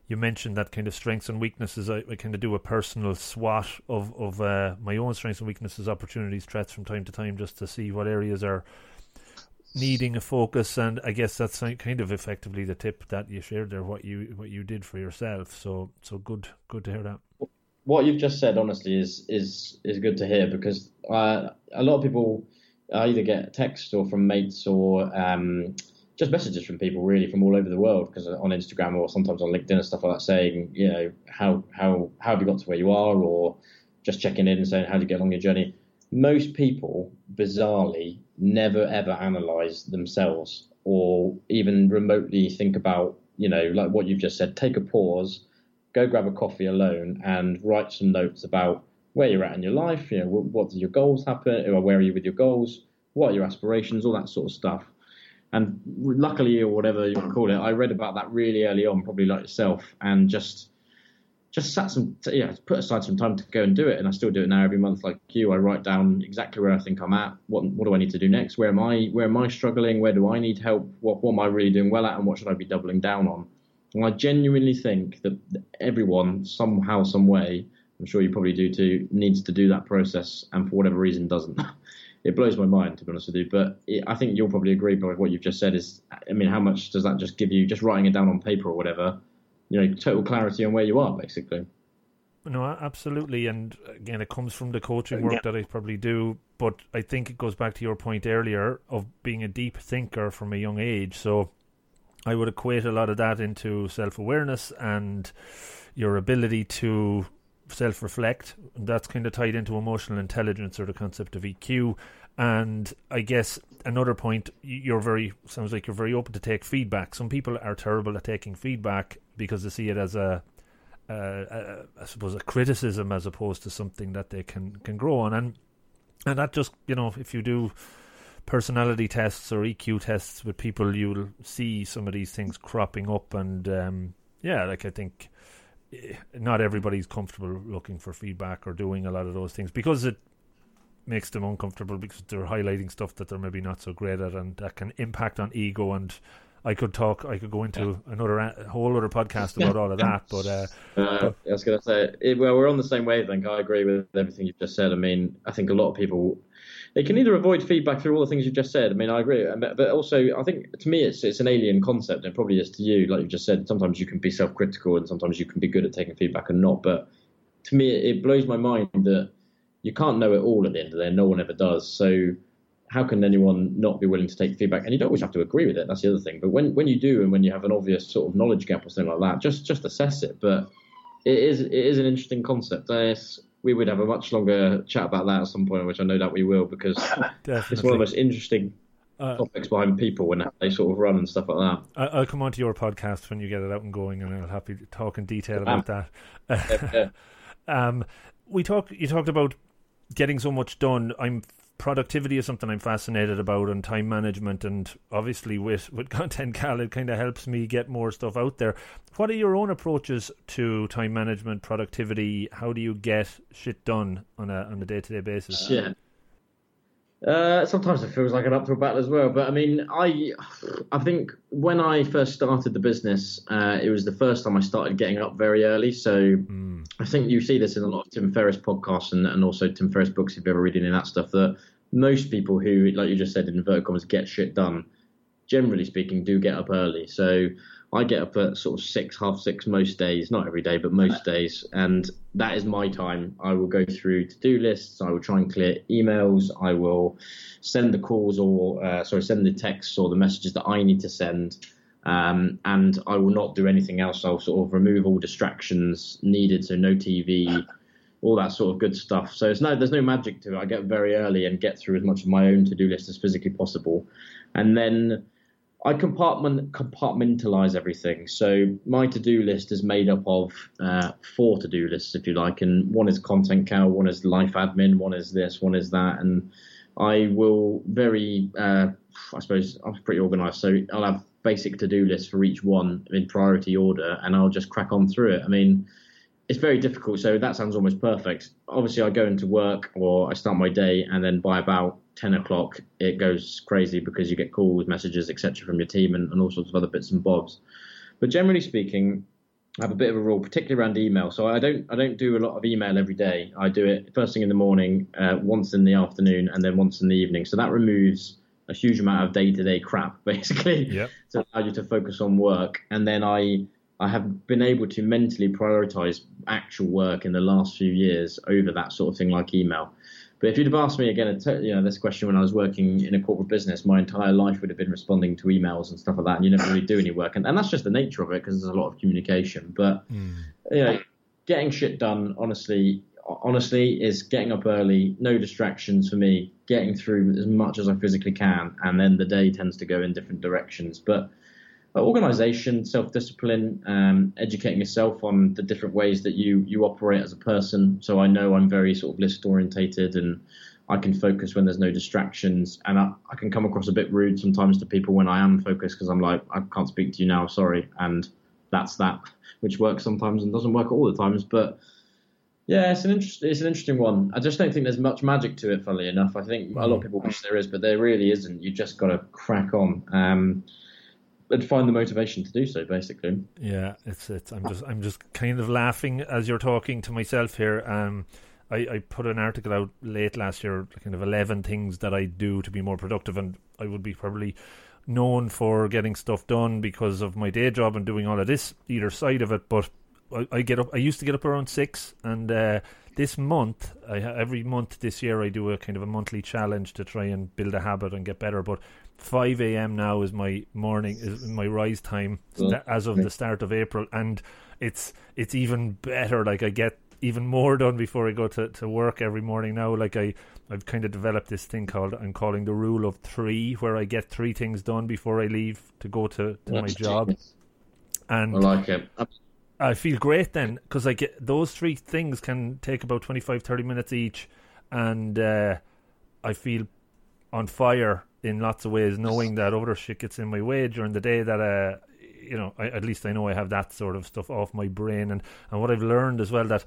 you mentioned that kind of strengths and weaknesses. I, I kind of do a personal SWOT of of uh, my own strengths and weaknesses, opportunities, threats from time to time, just to see what areas are needing a focus. And I guess that's kind of effectively the tip that you shared there. What you what you did for yourself. So so good good to hear that. What you've just said, honestly, is is is good to hear because uh, a lot of people I either get text or from mates or um, just messages from people really from all over the world because on Instagram or sometimes on LinkedIn and stuff like that saying, you know, how how how have you got to where you are or just checking in and saying how did you get along your journey. Most people, bizarrely, never ever analyze themselves or even remotely think about, you know, like what you've just said. Take a pause, go grab a coffee alone, and write some notes about where you're at in your life, you know, what, what your goals happen, or where are you with your goals, what are your aspirations, all that sort of stuff. And luckily, or whatever you call it, I read about that really early on, probably like yourself, and just just sat some yeah put aside some time to go and do it and I still do it now every month like you I write down exactly where I think I'm at what what do I need to do next where am I where am I struggling where do I need help what what am I really doing well at and what should I be doubling down on and I genuinely think that everyone somehow some way I'm sure you probably do too, needs to do that process and for whatever reason doesn't. <laughs> it blows my mind to be honest with you. But it, I think you'll probably agree with what you've just said. Is I mean, how much does that just give you? Just writing it down on paper or whatever, you know, total clarity on where you are basically. No, absolutely, and again, it comes from the coaching work yeah. that I probably do. But I think it goes back to your point earlier of being a deep thinker from a young age. So I would equate a lot of that into self awareness and your ability to self reflect. That's kind of tied into emotional intelligence or the concept of EQ. And I guess another point, you're very sounds like you're very open to take feedback. Some people are terrible at taking feedback because they see it as a, I suppose, a criticism as opposed to something that they can can grow on. And and that just you know, if you do personality tests or EQ tests with people, you'll see some of these things cropping up. And um, yeah, like I think not everybody's comfortable looking for feedback or doing a lot of those things because it makes them uncomfortable because they're highlighting stuff that they're maybe not so great at and that can impact on ego. And I could talk I could go into yeah. another a whole other podcast about all of that but, uh, uh, but I was going to say well we're on the same wavelength. I agree with everything you've just said. I mean I think a lot of people they can mm. either avoid feedback through all the things you've just said. I mean, I agree, um, but also I think to me it's it's an alien concept, and probably is to you, like you just said. Sometimes you can be self-critical, and sometimes you can be good at taking feedback and not. But to me, it blows my mind that you can't know it all at the end of the day. No one ever does. So how can anyone not be willing to take feedback? And you don't always have to agree with it. That's the other thing. But when, when you do, and when you have an obvious sort of knowledge gap or something like that, just just assess it. But it is it is an interesting concept. We would have a much longer chat about that at some point, which I know that we will, because <laughs> it's one of the most interesting uh, topics behind people and how they sort of run and stuff like that. I'll come on to your podcast when you get it out and going, and I'll happy to talk in detail about that. <laughs> yeah, yeah. um, we talk. You talked about getting so much done. I'm productivity is something I'm fascinated about and time management and obviously with, with <laughs> Content Cal it kind of helps me get more stuff out there. What are your own approaches to time management, productivity? How do you get shit done on a on a day to day basis? Yeah. Uh, sometimes it feels like an uphill battle as well, but I mean, I, I think when I first started the business, uh, it was the first time I started getting up very early. So mm. I think you see this in a lot of Tim Ferriss podcasts and, and also Tim Ferriss books if you're ever reading in that stuff. That most people who, like you just said in inverted commas, get shit done, generally speaking, do get up early. So I get up at sort of six, half six most days, not every day, but most days, and that is my time. I will go through to-do lists. I will try and clear emails. I will send the calls or uh, sorry, send the texts or the messages that I need to send. Um, and I will not do anything else. I'll sort of remove all distractions needed, so no TV, all that sort of good stuff. So it's no, there's no magic to it. I get very early and get through as much of my own to-do list as physically possible, and then I compartment compartmentalize everything. So my to-do list is made up of uh, four to-do lists, if you like, and one is content cal, one is life admin, one is this, one is that, and I will very, uh, I suppose I'm pretty organised, so I'll have basic to-do lists for each one in priority order, and I'll just crack on through it. I mean, it's very difficult. So that sounds almost perfect. Obviously, I go into work or I start my day, and then by about 10 o'clock, it goes crazy because you get calls, messages, etc., from your team and, and all sorts of other bits and bobs. But generally speaking, I have a bit of a rule, particularly around email. So I don't I don't do a lot of email every day. I do it first thing in the morning, uh, once in the afternoon, and then once in the evening. So that removes a huge amount of day to day crap, <laughs> basically, yep. to allow you to focus on work. And then I I have been able to mentally prioritize actual work in the last few years over that sort of thing like email. But if you'd have asked me again, you know, this question when I was working in a corporate business, my entire life would have been responding to emails and stuff like that, and you never really do any work, and, and that's just the nature of it because there's a lot of communication. But mm. you know, getting shit done, honestly, honestly, is getting up early, no distractions for me, getting through as much as I physically can, and then the day tends to go in different directions. But organization, self discipline, um, educating yourself on the different ways that you you operate as a person. So I know I'm very sort of list orientated and I can focus when there's no distractions. And I, I can come across a bit rude sometimes to people when I am focused because I'm like, I can't speak to you now, sorry. And that's that, which works sometimes and doesn't work all the times. But yeah, it's an interest, it's an interesting one. I just don't think there's much magic to it. Funnily enough, I think a lot of people wish there is, but there really isn't. You just got to crack on. Um, and find the motivation to do so basically yeah it's it's i'm just i'm just kind of laughing as you're talking to myself here um I, I put an article out late last year, kind of 11 things that I do to be more productive, and I would be probably known for getting stuff done because of my day job and doing all of this, either side of it. But I, I get up, I used to get up around six, and uh, this month, I, every month this year, I do a kind of a monthly challenge to try and build a habit and get better. But 5 a.m. now is my morning is my rise time st- as of the start of April, and it's it's even better. Like I get even more done before I go to, to work every morning now. Like I I've kind of developed this thing called I'm calling the rule of three, where I get three things done before I leave to go to, to my job. And I like it. I feel great then because I get those three things can take about 25, 30 minutes each, and uh, I feel on fire in lots of ways, knowing that other shit gets in my way during the day. That uh, you know, I, at least I know I have that sort of stuff off my brain, and and what I've learned as well that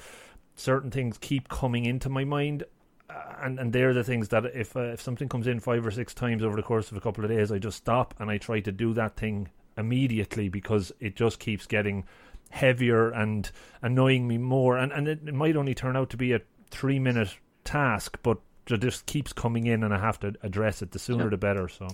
certain things keep coming into my mind. Uh, and and they're the things that if uh, if something comes in five or six times over the course of a couple of days, I just stop and I try to do that thing immediately because it just keeps getting heavier and annoying me more. And and it, it might only turn out to be a three minute task, but it just keeps coming in, and I have to address it. The sooner, yeah. the better. So.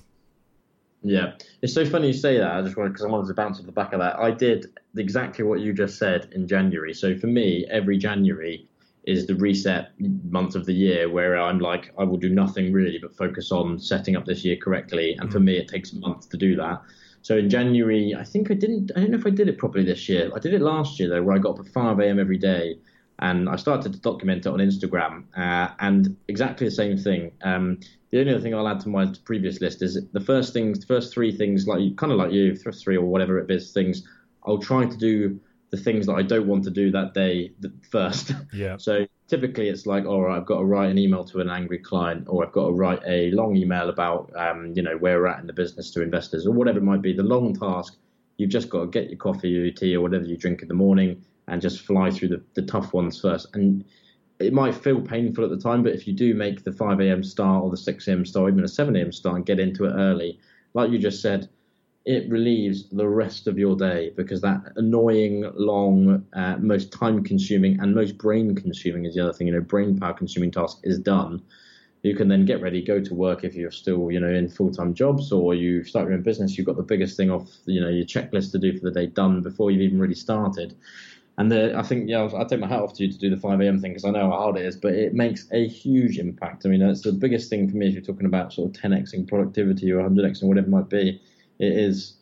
Yeah, it's so funny you say that. I just wanted because I wanted to bounce off the back of that. I did exactly what you just said in January. So for me, every January is the reset month of the year where I'm like, I will do nothing really but focus on setting up this year correctly. And for mm. me, it takes a month to do that. So in January, I think I didn't, I don't know if I did it properly this year. I did it last year though, where I got up at 5 a.m. every day and I started to document it on Instagram. Uh, and exactly the same thing. Um, the only other thing I'll add to my previous list is the first things, the first three things, like kind of like you, three or whatever it is, things I'll try to do the things that I don't want to do that day first. Yeah. <laughs> so typically it's like, all right, I've got to write an email to an angry client, or I've got to write a long email about, um, you know, where we're at in the business to investors, or whatever it might be. The long task, you've just got to get your coffee or your tea or whatever you drink in the morning, and just fly through the, the tough ones first. And it might feel painful at the time, but if you do make the 5 a.m. start or the 6 a.m. start, even a 7 a.m. start, and get into it early, like you just said, it relieves the rest of your day because that annoying, long, uh, most time consuming and most brain consuming is the other thing, you know, brain power consuming task is done. You can then get ready, go to work if you're still, you know, in full time jobs or you start your own business. You've got the biggest thing off, you know, your checklist to do for the day done before you've even really started. And the, I think, yeah, I take my hat off to you to do the 5 a.m. thing because I know how hard it is, but it makes a huge impact. I mean, it's the biggest thing for me if you're talking about sort of 10xing productivity or 100xing, whatever it might be it is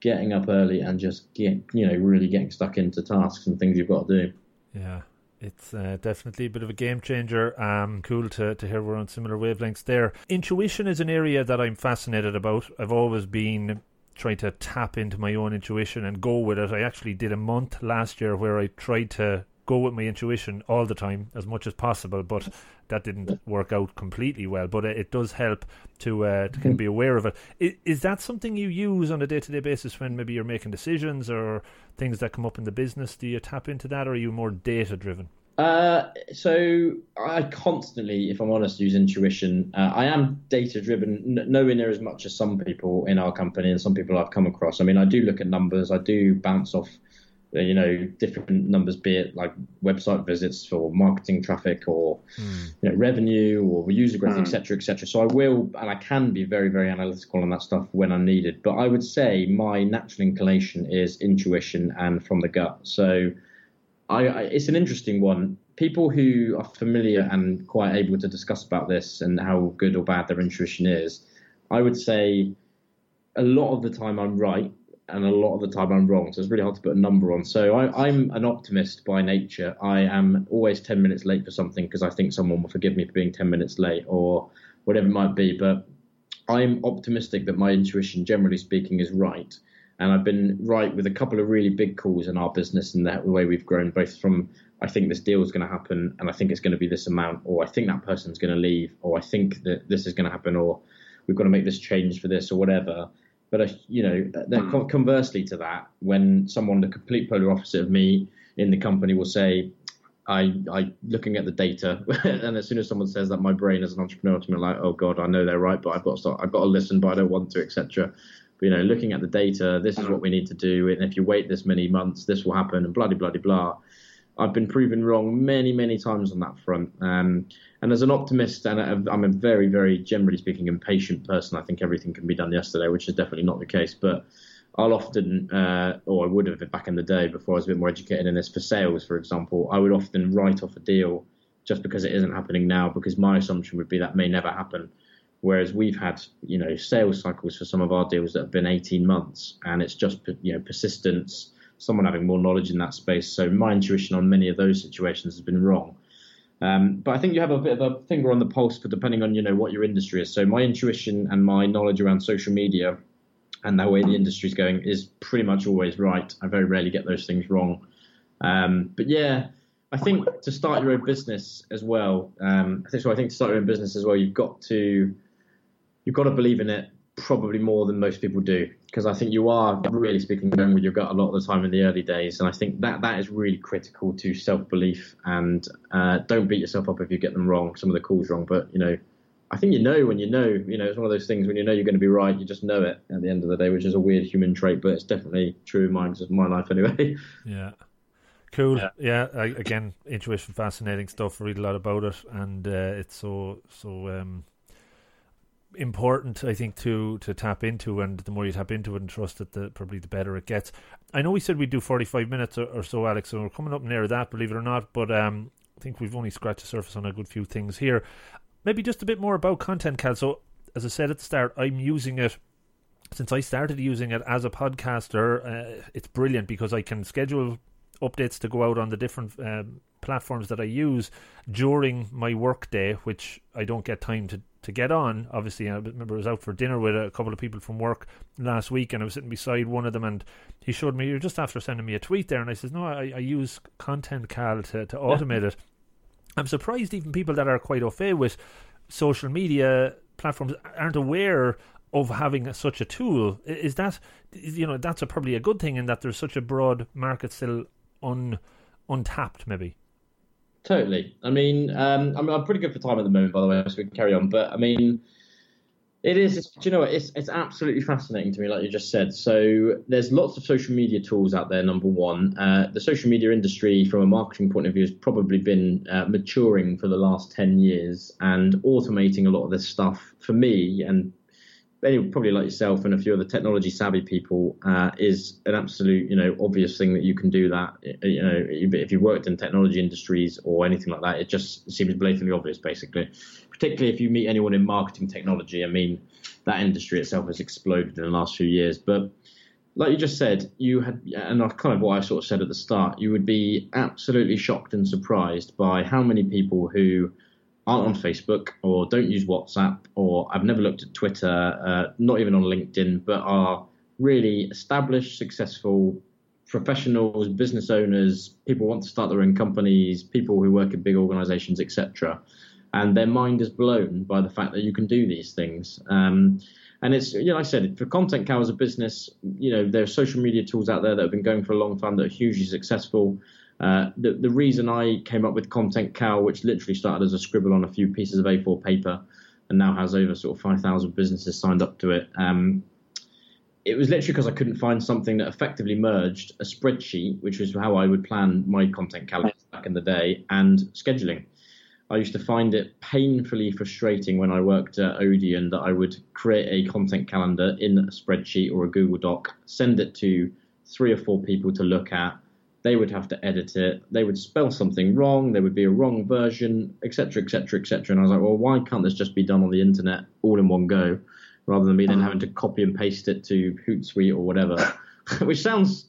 getting up early and just get you know really getting stuck into tasks and things you've got to do. Yeah, it's uh, definitely a bit of a game changer. Um, cool to, to hear we're on similar wavelengths there. Intuition is an area that I'm fascinated about. I've always been trying to tap into my own intuition and go with it. I actually did a month last year where I tried to go with my intuition all the time as much as possible, but that didn't work out completely well. But it, it does help to uh, to kind of be aware of it. Is, is that something you use on a day to day basis when maybe you're making decisions or things that come up in the business? Do you tap into that, or are you more data driven? Uh, so I constantly, if I'm honest, use intuition. Uh, I am data driven, n- nowhere near as much as some people in our company and some people I've come across. I mean, I do look at numbers. I do bounce off uh, you know different numbers, be it like website visits for marketing traffic or mm. you know revenue or user growth, mm. etc., etc. So I will and I can be very very analytical on that stuff when I'm needed. But I would say my natural inclination is intuition and from the gut. So I, I it's an interesting one. People who are familiar and quite able to discuss about this and how good or bad their intuition is, I would say a lot of the time I'm right and a lot of the time I'm wrong. So it's really hard to put a number on. So I, am an optimist by nature. I am always 10 minutes late for something because I think someone will forgive me for being 10 minutes late or whatever it might be. But I'm optimistic that my intuition, generally speaking, is right. And I've been right with a couple of really big calls in our business and the way we've grown, both from I think this deal is going to happen and I think it's going to be this amount, or I think that person's going to leave, or I think that this is going to happen, or we've got to make this change for this, or whatever but uh, you know, then hmm. conversely to that, when someone the complete polar opposite of me in the company will say, I, I looking at the data, <laughs> and as soon as someone says that, my brain as an entrepreneur to me like, oh god, I know they're right, but I've got to start, I've got to listen, but I don't want to, etc. You know, looking at the data, this is what we need to do, and if you wait this many months, this will happen, and bloody, blah blah. I've been proven wrong many many times on that front. Um, and as an optimist, and I'm a very, very, generally speaking, impatient person. I think everything can be done yesterday, which is definitely not the case. But I'll often, uh, or I would have back in the day before I was a bit more educated in this, for sales, for example, I would often write off a deal just because it isn't happening now, because my assumption would be that may never happen. Whereas we've had, you know, sales cycles for some of our deals that have been 18 months, and it's just, you know, persistence, someone having more knowledge in that space. So my intuition on many of those situations has been wrong. Um, but I think you have a bit of a finger on the pulse for depending on you know what your industry is. So my intuition and my knowledge around social media and the way the industry is going is pretty much always right. I very rarely get those things wrong. Um, but yeah, I think to start your own business as well. Um, so. I think to start your own business as well, you've got to you've got to believe in it probably more than most people do because I think you are really speaking going with your gut a lot of the time in the early days, and I think that that is really critical to self belief. And uh, don't beat yourself up if you get them wrong, some of the calls wrong. But you know, I think you know when you know. You know, it's one of those things when you know you're going to be right, you just know it at the end of the day, which is a weird human trait, but it's definitely true in my my life anyway. <laughs> Yeah. Cool. Yeah. yeah I, again, intuition, fascinating stuff. Read a lot about it, and uh, it's so so um, important, I think, to to tap into, and the more you tap into it and trust it, the probably the better it gets. I know we said we'd do forty five minutes or, or, so, Alex, and we're coming up near that, believe it or not. But um, I think we've only scratched the surface on a good few things here. Maybe just a bit more about Content Cal. So, as I said at the start, I'm using it since I started using it as a podcaster. Uh, it's brilliant because I can schedule updates to go out on the different um, platforms that I use during my work day, which I don't get time to, to get on. Obviously, I remember I was out for dinner with a couple of people from work last week, and I was sitting beside one of them, and he showed me, you're just after sending me a tweet there, and I says, no, I, I use Content Cal to, to automate yeah. it. I'm surprised even people that are quite au fait with social media platforms aren't aware of having such a tool. Is that you know that's a, probably a good thing in that there's such a broad market still un untapped maybe. Totally. I mean, um, I'm, I'm pretty good for time at the moment, by the way, so we can carry on. But I mean, it is. Do you know what? It's it's absolutely fascinating to me, like you just said. So there's lots of social media tools out there. Number one, uh, the social media industry, from a marketing point of view, has probably been uh, maturing for the last ten years and automating a lot of this stuff for me and anyway, probably like yourself and a few other technology savvy people, uh, is an absolute, you know, obvious thing that you can do that. You know, if you worked in technology industries or anything like that, it just seems blatantly obvious, basically. Particularly if you meet anyone in marketing technology. I mean, that industry itself has exploded in the last few years. But like you just said, you had, and i kind of what I sort of said at the start, you would be absolutely shocked and surprised by how many people who aren't on Facebook or don't use WhatsApp or I've never looked at Twitter, uh, not even on LinkedIn, but are really established, successful professionals, business owners, people want to start their own companies, people who work in big organizations, etc. And their mind is blown by the fact that you can do these things. Um, and it's, you know, I said, for Content Cal as a business, you know, there are social media tools out there that have been going for a long time that are hugely successful. Uh, the, the reason I came up with Content Cal, which literally started as a scribble on a few pieces of A4 paper and now has over sort of 5,000 businesses signed up to it, um, it was literally because I couldn't find something that effectively merged a spreadsheet, which was how I would plan my content calendar back in the day, and scheduling. I used to find it painfully frustrating when I worked at Odeon that I would create a content calendar in a spreadsheet or a Google Doc, send it to three or four people to look at, they would have to edit it. They would spell something wrong. There would be a wrong version, etc., etc., etc. And I was like, well, why can't this just be done on the internet all in one go, rather than me then mm-hmm. having to copy and paste it to Hootsuite or whatever? <laughs> Which sounds,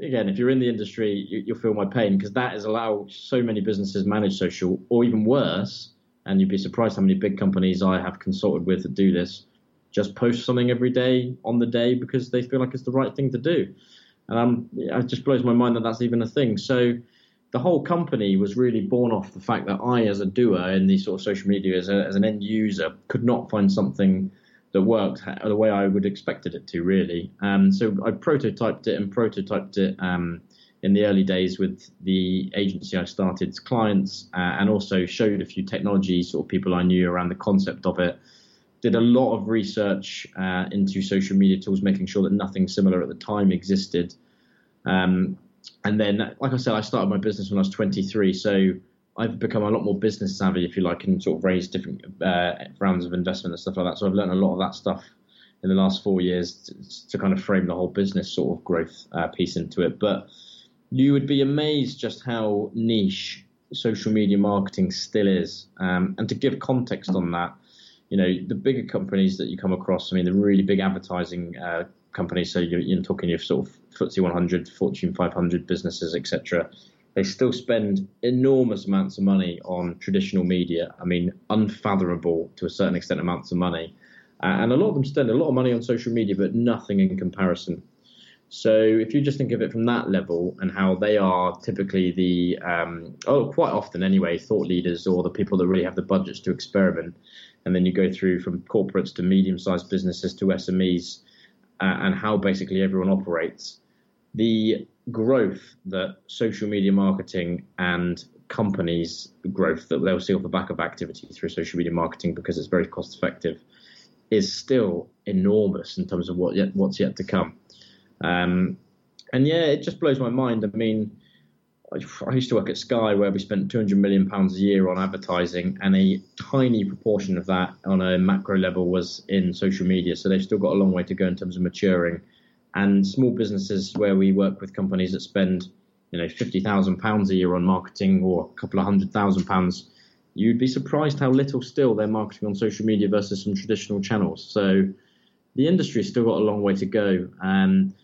again, if you're in the industry, you, will feel my pain because that is allow so many businesses manage social, or even worse. And you'd be surprised how many big companies I have consulted with that do this. Just post something every day on the day because they feel like it's the right thing to do. And um, it just blows my mind that that's even a thing. So the whole company was really born off the fact that I, as a doer in these sort of social media, as, a, as an end user, could not find something that worked the way I would expected it to, really. Um, so I prototyped it and prototyped it um, in the early days with the agency I started clients, uh, and also showed a few technology sort of people I knew around the concept of it. Did a lot of research uh, into social media tools, making sure that nothing similar at the time existed. Um, and then, like I said, I started my business when I was 23, so I've become a lot more business savvy, if you like, and sort of raised different uh, rounds of investment and stuff like that. So I've learned a lot of that stuff in the last four years to, to kind of frame the whole business sort of growth uh, piece into it. But you would be amazed just how niche social media marketing still is. Um, and to give context on that, you know, the bigger companies that you come across, I mean, the really big advertising uh, companies, so you're, you're, talking your sort of FTSE 100, Fortune 500 businesses, etc. They still spend enormous amounts of money on traditional media. I mean, unfathomable to a certain extent amounts of money. Uh, and a lot of them spend a lot of money on social media, but nothing in comparison. So if you just think of it from that level and how they are typically the, um, oh, quite often anyway, thought leaders or the people that really have the budgets to experiment, and then you go through from corporates to medium-sized businesses to SMEs, uh, and how basically everyone operates. The growth that social media marketing and companies' growth that they'll see off the back of activity through social media marketing because it's very cost effective is still enormous in terms of what yet, what's yet to come. Um, and yeah, it just blows my mind. I mean, I used to work at Sky where we spent 200 million pounds a year on advertising, and a tiny proportion of that on a macro level was in social media. So they've still got a long way to go in terms of maturing. And small businesses where we work with companies that spend you know fifty thousand pounds a year on marketing or a couple of hundred thousand pounds, you'd be surprised how little still they're marketing on social media versus some traditional channels. So the industry's still got a long way to go. Um,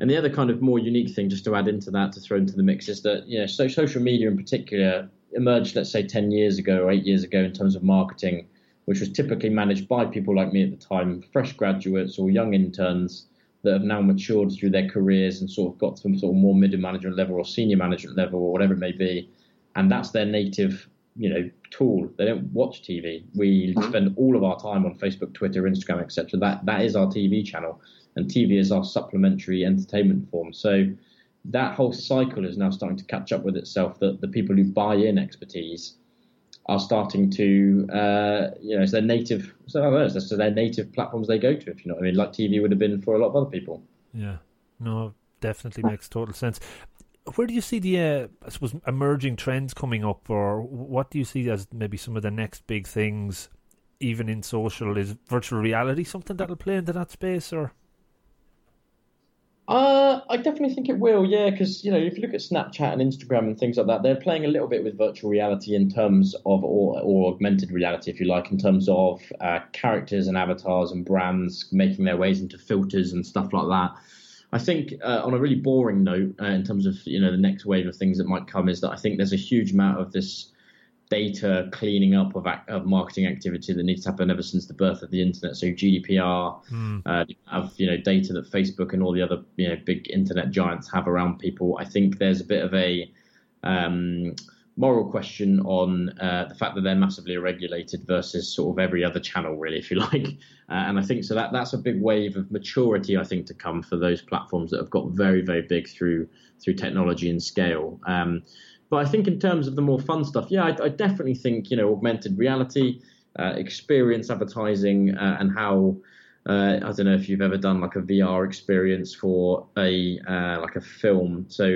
and the other kind of more unique thing, just to add into that, to throw into the mix, is that you know, so social media in particular emerged, let's say, ten years ago or eight years ago in terms of marketing, which was typically managed by people like me at the time, fresh graduates or young interns that have now matured through their careers and sort of got to some sort of more middle management level or senior management level or whatever it may be, and that's their native you know tool. They don't watch TV. We mm-hmm. spend all of our time on Facebook, Twitter, Instagram, etc. That that is our TV channel and TV is our supplementary entertainment form. So that whole cycle is now starting to catch up with itself. That the people who buy in expertise are starting to, uh, you know, it's their native, so I it's their native platforms they go to. If you know what I mean, like TV would have been for a lot of other people. Yeah, no, definitely makes total sense. Where do you see the, uh, I suppose, emerging trends coming up, or what do you see as maybe some of the next big things, even in social? Is virtual reality something that'll play into that space, or? Uh, I definitely think it will, yeah, because you know if you look at Snapchat and Instagram and things like that, they're playing a little bit with virtual reality in terms of or, or augmented reality, if you like, in terms of uh, characters and avatars and brands making their ways into filters and stuff like that. I think uh, on a really boring note, uh, in terms of you know the next wave of things that might come, is that I think there's a huge amount of this data cleaning up of, of marketing activity that needs to happen ever since the birth of the internet. So GDPR, mm. uh, have you know data that Facebook and all the other you know big internet giants have around people. I think there's a bit of a um, moral question on uh, the fact that they're massively regulated versus sort of every other channel, really, if you <laughs> like. Uh, and I think so that that's a big wave of maturity, I think, to come for those platforms that have got very, very big through through technology and scale. Um, but I think in terms of the more fun stuff, yeah, I, I definitely think you know augmented reality, uh, experience advertising, uh, and how uh, I don't know if you've ever done like a VR experience for a uh, like a film. So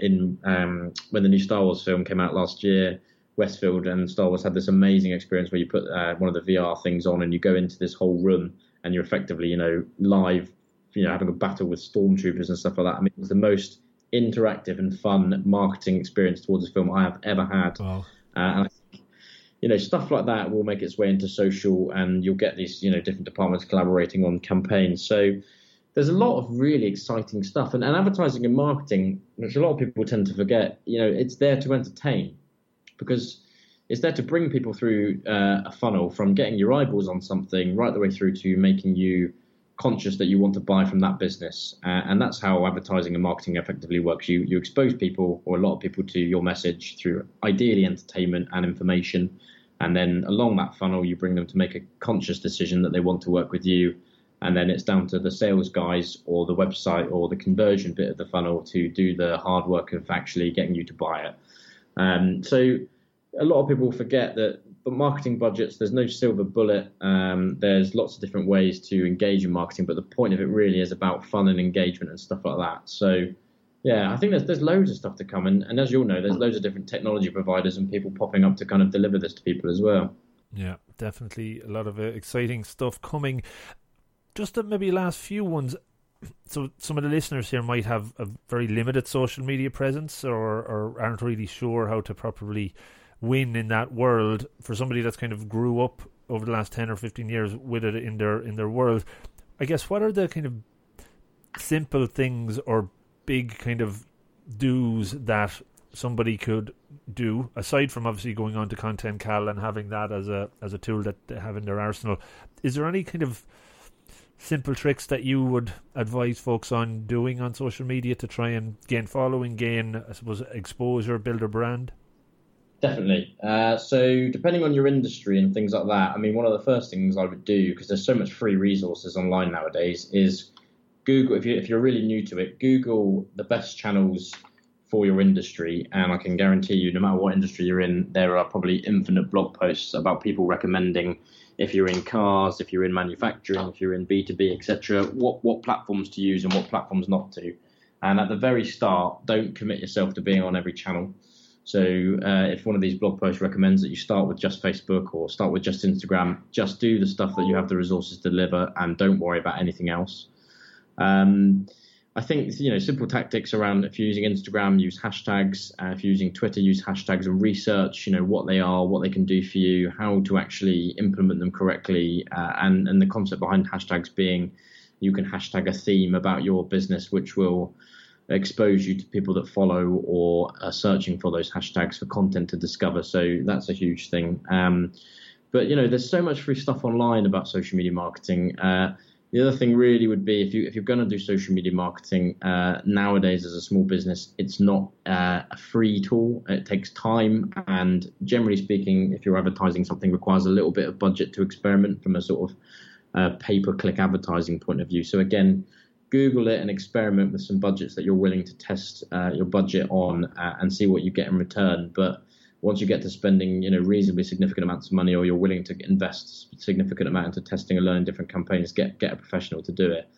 in um, when the new Star Wars film came out last year, Westfield and Star Wars had this amazing experience where you put uh, one of the VR things on and you go into this whole room and you're effectively you know live, you know having a battle with stormtroopers and stuff like that. I mean, it's the most interactive and fun marketing experience towards a film I have ever had. Wow. Uh, and I think, you know, stuff like that will make its way into social, and you'll get these, you know, different departments collaborating on campaigns. So there's a lot of really exciting stuff, and, and advertising and marketing, which a lot of people tend to forget, you know, it's there to entertain because it's there to bring people through uh, a funnel from getting your eyeballs on something right the way through to making you conscious that you want to buy from that business. Uh, and that's how advertising and marketing effectively works. You you expose people or a lot of people to your message through ideally entertainment and information. And then along that funnel, you bring them to make a conscious decision that they want to work with you. And then it's down to the sales guys or the website or the conversion bit of the funnel to do the hard work of actually getting you to buy it. Um, so a lot of people forget that but marketing budgets, there's no silver bullet. Um, there's lots of different ways to engage in marketing, but the point of it really is about fun and engagement and stuff like that. So, yeah, I think there's there's loads of stuff to come, and, and as you all know, there's loads of different technology providers and people popping up to kind of deliver this to people as well. Yeah, definitely a lot of uh, exciting stuff coming. Just the maybe last few ones. <clears throat> So some of the listeners here might have a very limited social media presence, or, or aren't really sure how to properly win in that world for somebody that's kind of grew up over the last 10 or 15 years with it in their in their world. I guess what are the kind of simple things or big kind of do's that somebody could do aside from obviously going on to content cal and having that as a as a tool that they have in their arsenal? Is there any kind of simple tricks that you would advise folks on doing on social media to try and gain following gain i suppose exposure build a brand Definitely. Uh, so, depending on your industry and things like that, I mean, one of the first things I would do because there's so much free resources online nowadays is Google. If you if you're really new to it, Google the best channels for your industry, and I can guarantee you, no matter what industry you're in, there are probably infinite blog posts about people recommending if you're in cars, if you're in manufacturing, if you're in B2B, etc., what what platforms to use and what platforms not to. And at the very start, don't commit yourself to being on every channel so uh, if one of these blog posts recommends that you start with just Facebook or start with just Instagram, just do the stuff that you have the resources to deliver and don't worry about anything else. Um, I think you know simple tactics around if you're using Instagram, use hashtags. Uh, if you're using Twitter, use hashtags and research. You know what they are, what they can do for you, how to actually implement them correctly, uh, and and the concept behind hashtags being you can hashtag a theme about your business, which will expose you to people that follow or are searching for those hashtags for content to discover. So that's a huge thing. Um, but you know, there's so much free stuff online about social media marketing. Uh, the other thing really would be if you if you're going to do social media marketing uh, nowadays as a small business, it's not uh, a free tool. It takes time, and generally speaking, if you're advertising something, requires a little bit of budget to experiment from a sort of uh, pay per click advertising point of view. So again, Google it and experiment with some budgets that you're willing to test uh, your budget on uh, and see what you get in return. But once you get to spending, you know, reasonably significant amounts of money, or you're willing to invest significant amount into testing and learning different campaigns, get get a professional to do it.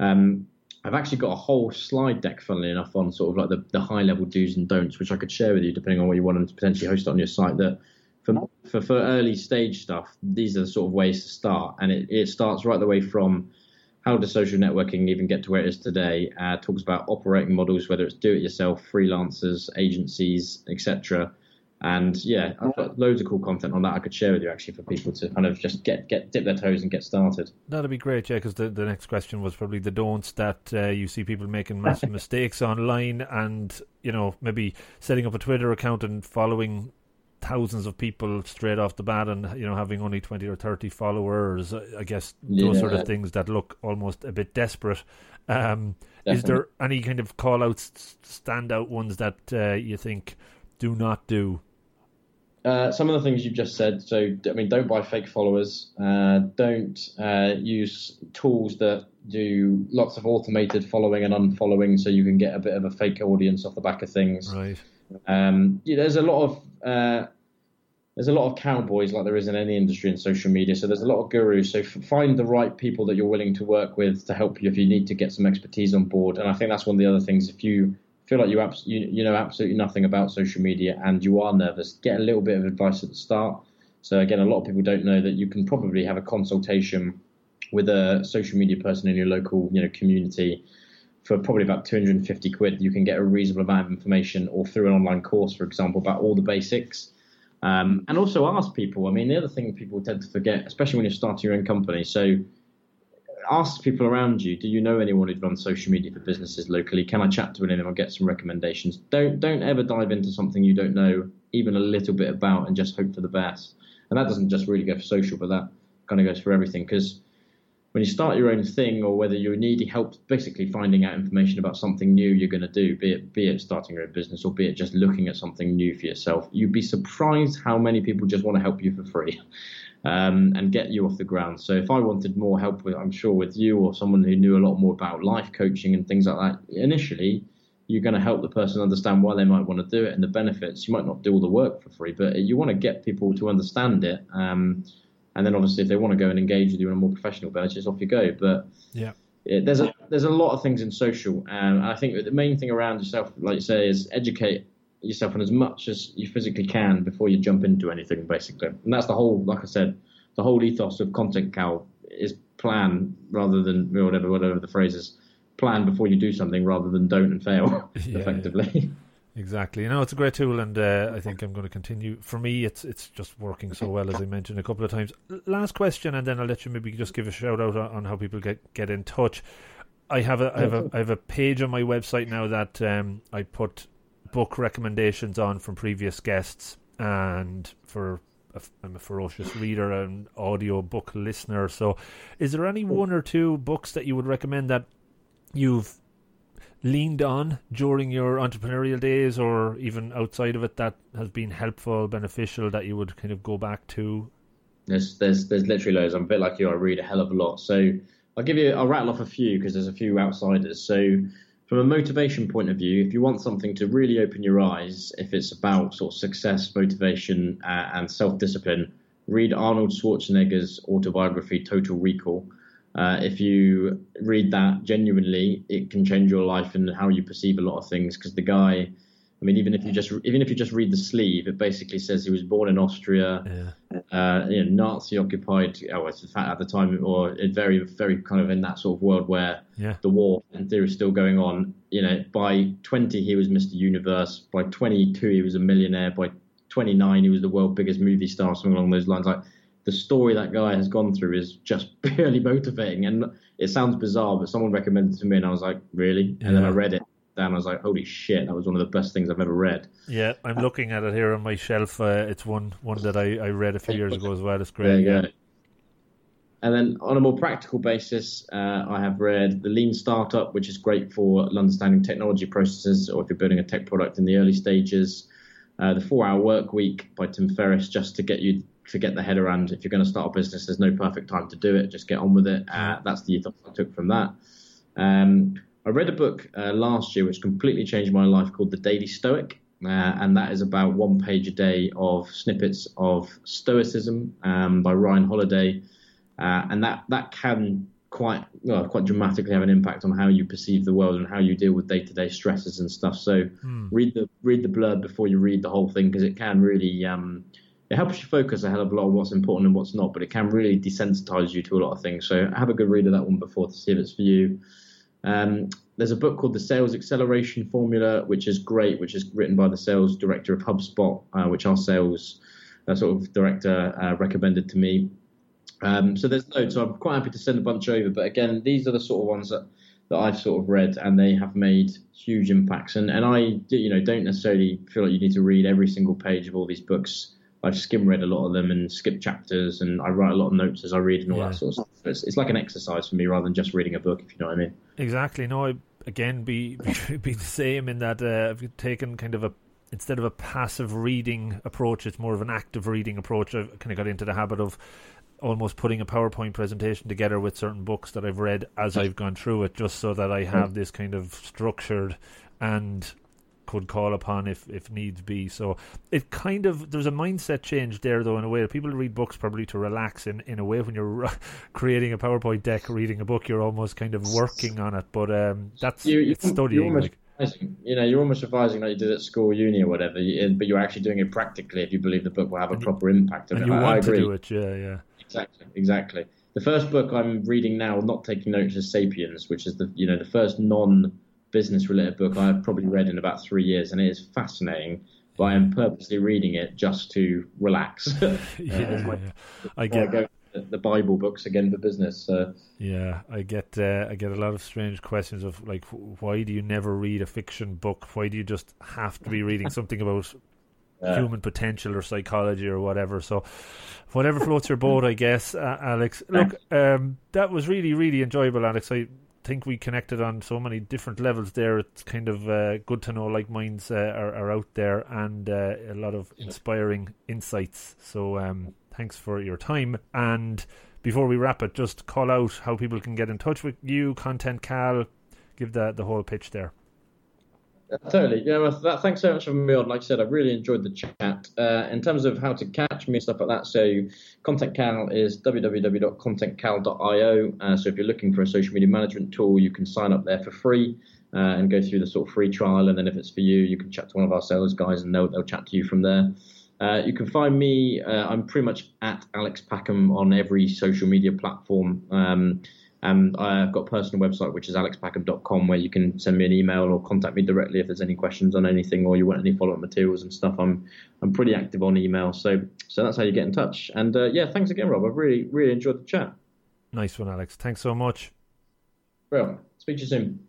Um, I've actually got a whole slide deck, funnily enough, on sort of like the, the high level do's and don'ts, which I could share with you depending on what you want to potentially host on your site. That for, for, for early stage stuff, these are the sort of ways to start, and it, it starts right the way from how does social networking even get to where it is today? Uh, talks about operating models, whether it's do-it-yourself, freelancers, agencies, etc. And yeah, I've got loads of cool content on that I could share with you actually for people to kind of just get get dip their toes and get started. That'd be great, yeah. Because the, the next question was probably the don'ts that uh, you see people making massive <laughs> mistakes online, and you know maybe setting up a Twitter account and following thousands of people straight off the bat and you know having only 20 or 30 followers i guess those yeah. sort of things that look almost a bit desperate um, is there any kind of call outs standout ones that uh, you think do not do uh, some of the things you've just said. So, I mean, don't buy fake followers. Uh, don't uh, use tools that do lots of automated following and unfollowing, so you can get a bit of a fake audience off the back of things. Right. Um, yeah, there's a lot of uh, there's a lot of cowboys like there is in any industry in social media. So there's a lot of gurus. So find the right people that you're willing to work with to help you if you need to get some expertise on board. And I think that's one of the other things. If you feel like you, abs- you, you know absolutely nothing about social media and you are nervous, get a little bit of advice at the start. So again, a lot of people don't know that you can probably have a consultation with a social media person in your local you know community for probably about 250 quid. You can get a reasonable amount of information, or through an online course, for example, about all the basics. Um, and also ask people. I mean, the other thing people tend to forget, especially when you're starting your own company. So ask people around you, do you know anyone who runs social media for businesses locally? Can I chat to anyone or get some recommendations? Don't don't ever dive into something you don't know even a little bit about and just hope for the best. And that doesn't just really go for social, but that kind of goes for everything because when you start your own thing or whether you're needing help basically finding out information about something new you're going to do be it be it starting your own business or be it just looking at something new for yourself you'd be surprised how many people just want to help you for free <laughs> um, and get you off the ground. So if I wanted more help with, I'm sure with you or someone who knew a lot more about life coaching and things like that, initially you're going to help the person understand why they might want to do it and the benefits. You might not do all the work for free, but you want to get people to understand it. Um, and then obviously if they want to go and engage with you on a more professional basis, off you go. But yeah. It, there's a there's a lot of things in social, um, and I think the main thing around yourself, like you say, is educate yourself on as much as you physically can before you jump into anything, basically. And that's the whole, like I said, the whole ethos of Content Cal is plan rather than whatever whatever the phrase is. Plan before you do something rather than don't and fail, <laughs> yeah, effectively. Yeah. <laughs> Exactly. You know, it's a great tool, and uh, I think I'm going to continue. For me, it's it's just working so well, as I mentioned a couple of times. Last question, and then I'll let you maybe just give a shout out on how people get get in touch. I have a I have a I have a page on my website now that um, I put book recommendations on from previous guests, and for i I'm a ferocious reader and audio book listener. So, is there any one or two books that you would recommend that you've leaned on during your entrepreneurial days, or even outside of it, that has been helpful, beneficial, that you would kind of go back to? There's there's there's literally loads. I'm a bit like you. I read a hell of a lot. So I'll give you. I'll rattle off a few because there's a few outsiders. So from a motivation point of view, if you want something to really open your eyes, if it's about sort of success, motivation, uh, and self discipline, read Arnold Schwarzenegger's autobiography, Total Recall. Uh, if you read that genuinely, it can change your life and how you perceive a lot of things because the guy I mean, even if you just even if you just read the sleeve, it basically says he was born in Austria, Yeah. uh, you know, Nazi occupied. Oh, it's in fact at the time, or it very very kind of in that sort of world where Yeah. the war in theory is still going on. You know, by 20 he was Mr. Universe. By 22 he was a millionaire. By 29 he was the world's biggest movie star. Something along those lines. Like the story that guy has gone through is just <laughs> purely motivating, and it sounds bizarre, but someone recommended it to me, and I was like, really? And then I read it. And I was like, holy shit, that was one of the best things I've ever read. Yeah, I'm looking at it here on my shelf. Uh, it's one one that I, I read a few years ago as well. It's great. Yeah. And then on a more practical basis, uh, I have read The Lean Startup, which is great for understanding technology processes or if you're building a tech product in the early stages. Uh, the Four Hour Work Week by Tim Ferriss, just to get you to get the head around if you're going to start a business, there's no perfect time to do it. Just get on with it. Uh, that's the ethos I took from that. Um, I read a book uh, last year which completely changed my life called The Daily Stoic. Uh, and that is about one page a day of snippets of Stoicism um, by Ryan Holiday. Uh, and that, that can quite well, quite dramatically have an impact on how you perceive the world and how you deal with day-to-day stresses and stuff. So read the read the blurb before you read the whole thing because it can really um, it helps you focus a hell of a lot on what's important and what's not, but it can really desensitize you to a lot of things. So have a good read of that one before to see if it's for you. Um, there's a book called The Sales Acceleration Formula, which is great, which is written by the sales director of HubSpot, uh, which our sales uh, sort of director uh, recommended to me. Um, so there's loads. So I'm quite happy to send a bunch over. But again, these are the sort of ones that, that I've sort of read, and they have made huge impacts. And and I, you know, don't necessarily feel like you need to read every single page of all these books. I've skim read a lot of them and skip chapters, and I write a lot of notes as I read and all Yeah. that sort of stuff. So it's, it's like an exercise for me rather than just reading a book, if you know what I mean. Exactly. No, I again be <laughs> be, be the same in that uh, I've taken kind of a instead of a passive reading approach, it's more of an active reading approach. I've kind of got into the habit of almost putting a PowerPoint presentation together with certain books that I've read as I've gone through it, just so that I have this kind of structured and could call upon if if needs be. So it kind of there's a mindset change there though in a way people read books probably to relax in in a way when you're <laughs> creating a PowerPoint deck reading a book you're almost kind of working on it but um that's You, you, it's studying you're almost like. You know, you're almost advising like you did at school, uni, or whatever. But you're actually doing it practically if you believe the book will have a proper impact. on and it. you I, I want to agree. do it yeah yeah Exactly, exactly. The first book I'm reading now, not taking notes, is *Sapiens*, which is the you know the first non-business related book I've probably read in about three years, and it is fascinating. But I am purposely reading it just to relax. <laughs> yeah, it's my- yeah. I I get to the- Bible books again for business. So Yeah, I get uh, I get a lot of strange questions of like, why do you never read a fiction book? Why do you just have to be reading something about <laughs> uh, human potential or psychology or whatever? So, whatever floats your boat, I guess. Uh, Alex, look, um, that was really really enjoyable, Alex. I think we connected on so many different levels there. It's kind of uh, good to know like minds uh, are, are out there and uh, a lot of inspiring insights. So, um, thanks for your time and before we wrap it, just call out how people can get in touch with you, Content Cal. Give the the whole pitch there. Totally. Yeah, that, thanks so much for me on. Like I said, I really enjoyed the chat. Uh, in terms of how to catch me and stuff like that, so Content Cal is www.contentcal.io. Uh, so if you're looking for a social media management tool, you can sign up there for free uh, and go through the sort of free trial. And then if it's for you, you can chat to one of our sales guys and they'll, they'll chat to you from there. Uh, you can find me. Uh, I'm pretty much at Alex Packham on every social media platform. Um, and I've got a personal website, which is alexpackham.com, where you can send me an email or contact me directly if there's any questions on anything or you want any follow-up materials and stuff. I'm I'm pretty active on email, so so that's how you get in touch. And uh, yeah, thanks again, Rob. I've really really enjoyed the chat. Nice one, Alex. Thanks so much. Well, speak to you soon.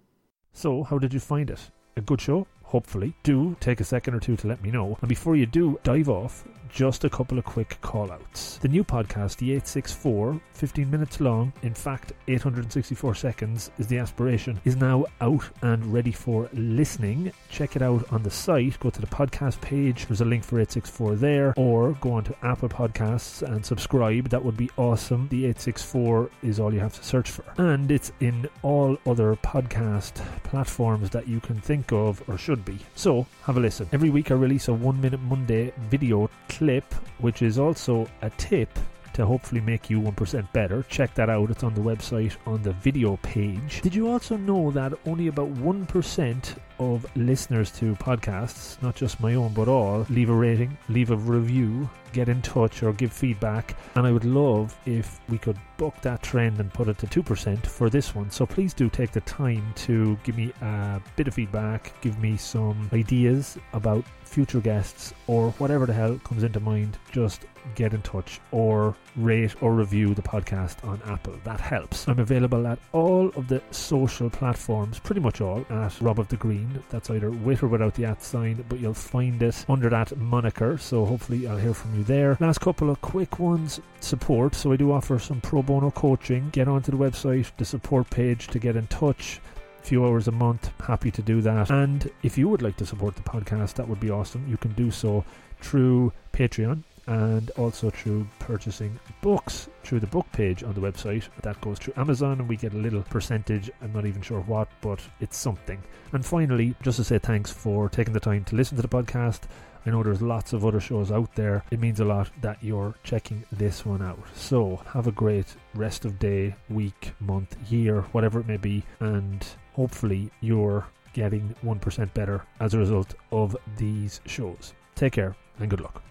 So, how did you find it? A good show? Hopefully. Do take a second or two to let me know. And before you do dive off, just a couple of quick call outs. The new podcast, the 864, 15 minutes long, in fact, 864 seconds is the aspiration, is now out and ready for listening. Check it out on the site. Go to the podcast page. There's a link for 864 there, or go on to Apple Podcasts and subscribe. That would be awesome. The 864 is all you have to search for. And it's in all other podcast platforms that you can think of or should be. So have a listen. Every week I release a one minute Monday video clip, which is also a tip to hopefully make you 1% better. Check that out. It's on the website on the video page. Did you also know that only about 1% of listeners to podcasts, not just my own, but all, leave a rating, leave a review, get in touch or give feedback. And I would love if we could buck that trend and put it to 2% for this one. So please do take the time to give me a bit of feedback, give me some ideas about future guests or whatever the hell comes into mind. Just get in touch or rate or review the podcast on Apple. That helps. I'm available at all of the social platforms, pretty much all, at Rob of the Green. That's either with or without the at sign, but you'll find it under that moniker. So hopefully I'll hear from you there. Last couple of quick ones support. So I do offer some pro bono coaching. Get onto the website, the support page to get in touch few hours a month happy to do that and if you would like to support the podcast that would be awesome you can do so through patreon and also through purchasing books through the book page on the website. That goes through Amazon and we get a little percentage. I'm not even sure what, but it's something. And finally, just to say thanks for taking the time to listen to the podcast. I know there's lots of other shows out there. It means a lot that you're checking this one out. So have a great rest of day, week, month, year, whatever it may be, and hopefully you're getting 1% better as a result of these shows. Take care and good luck.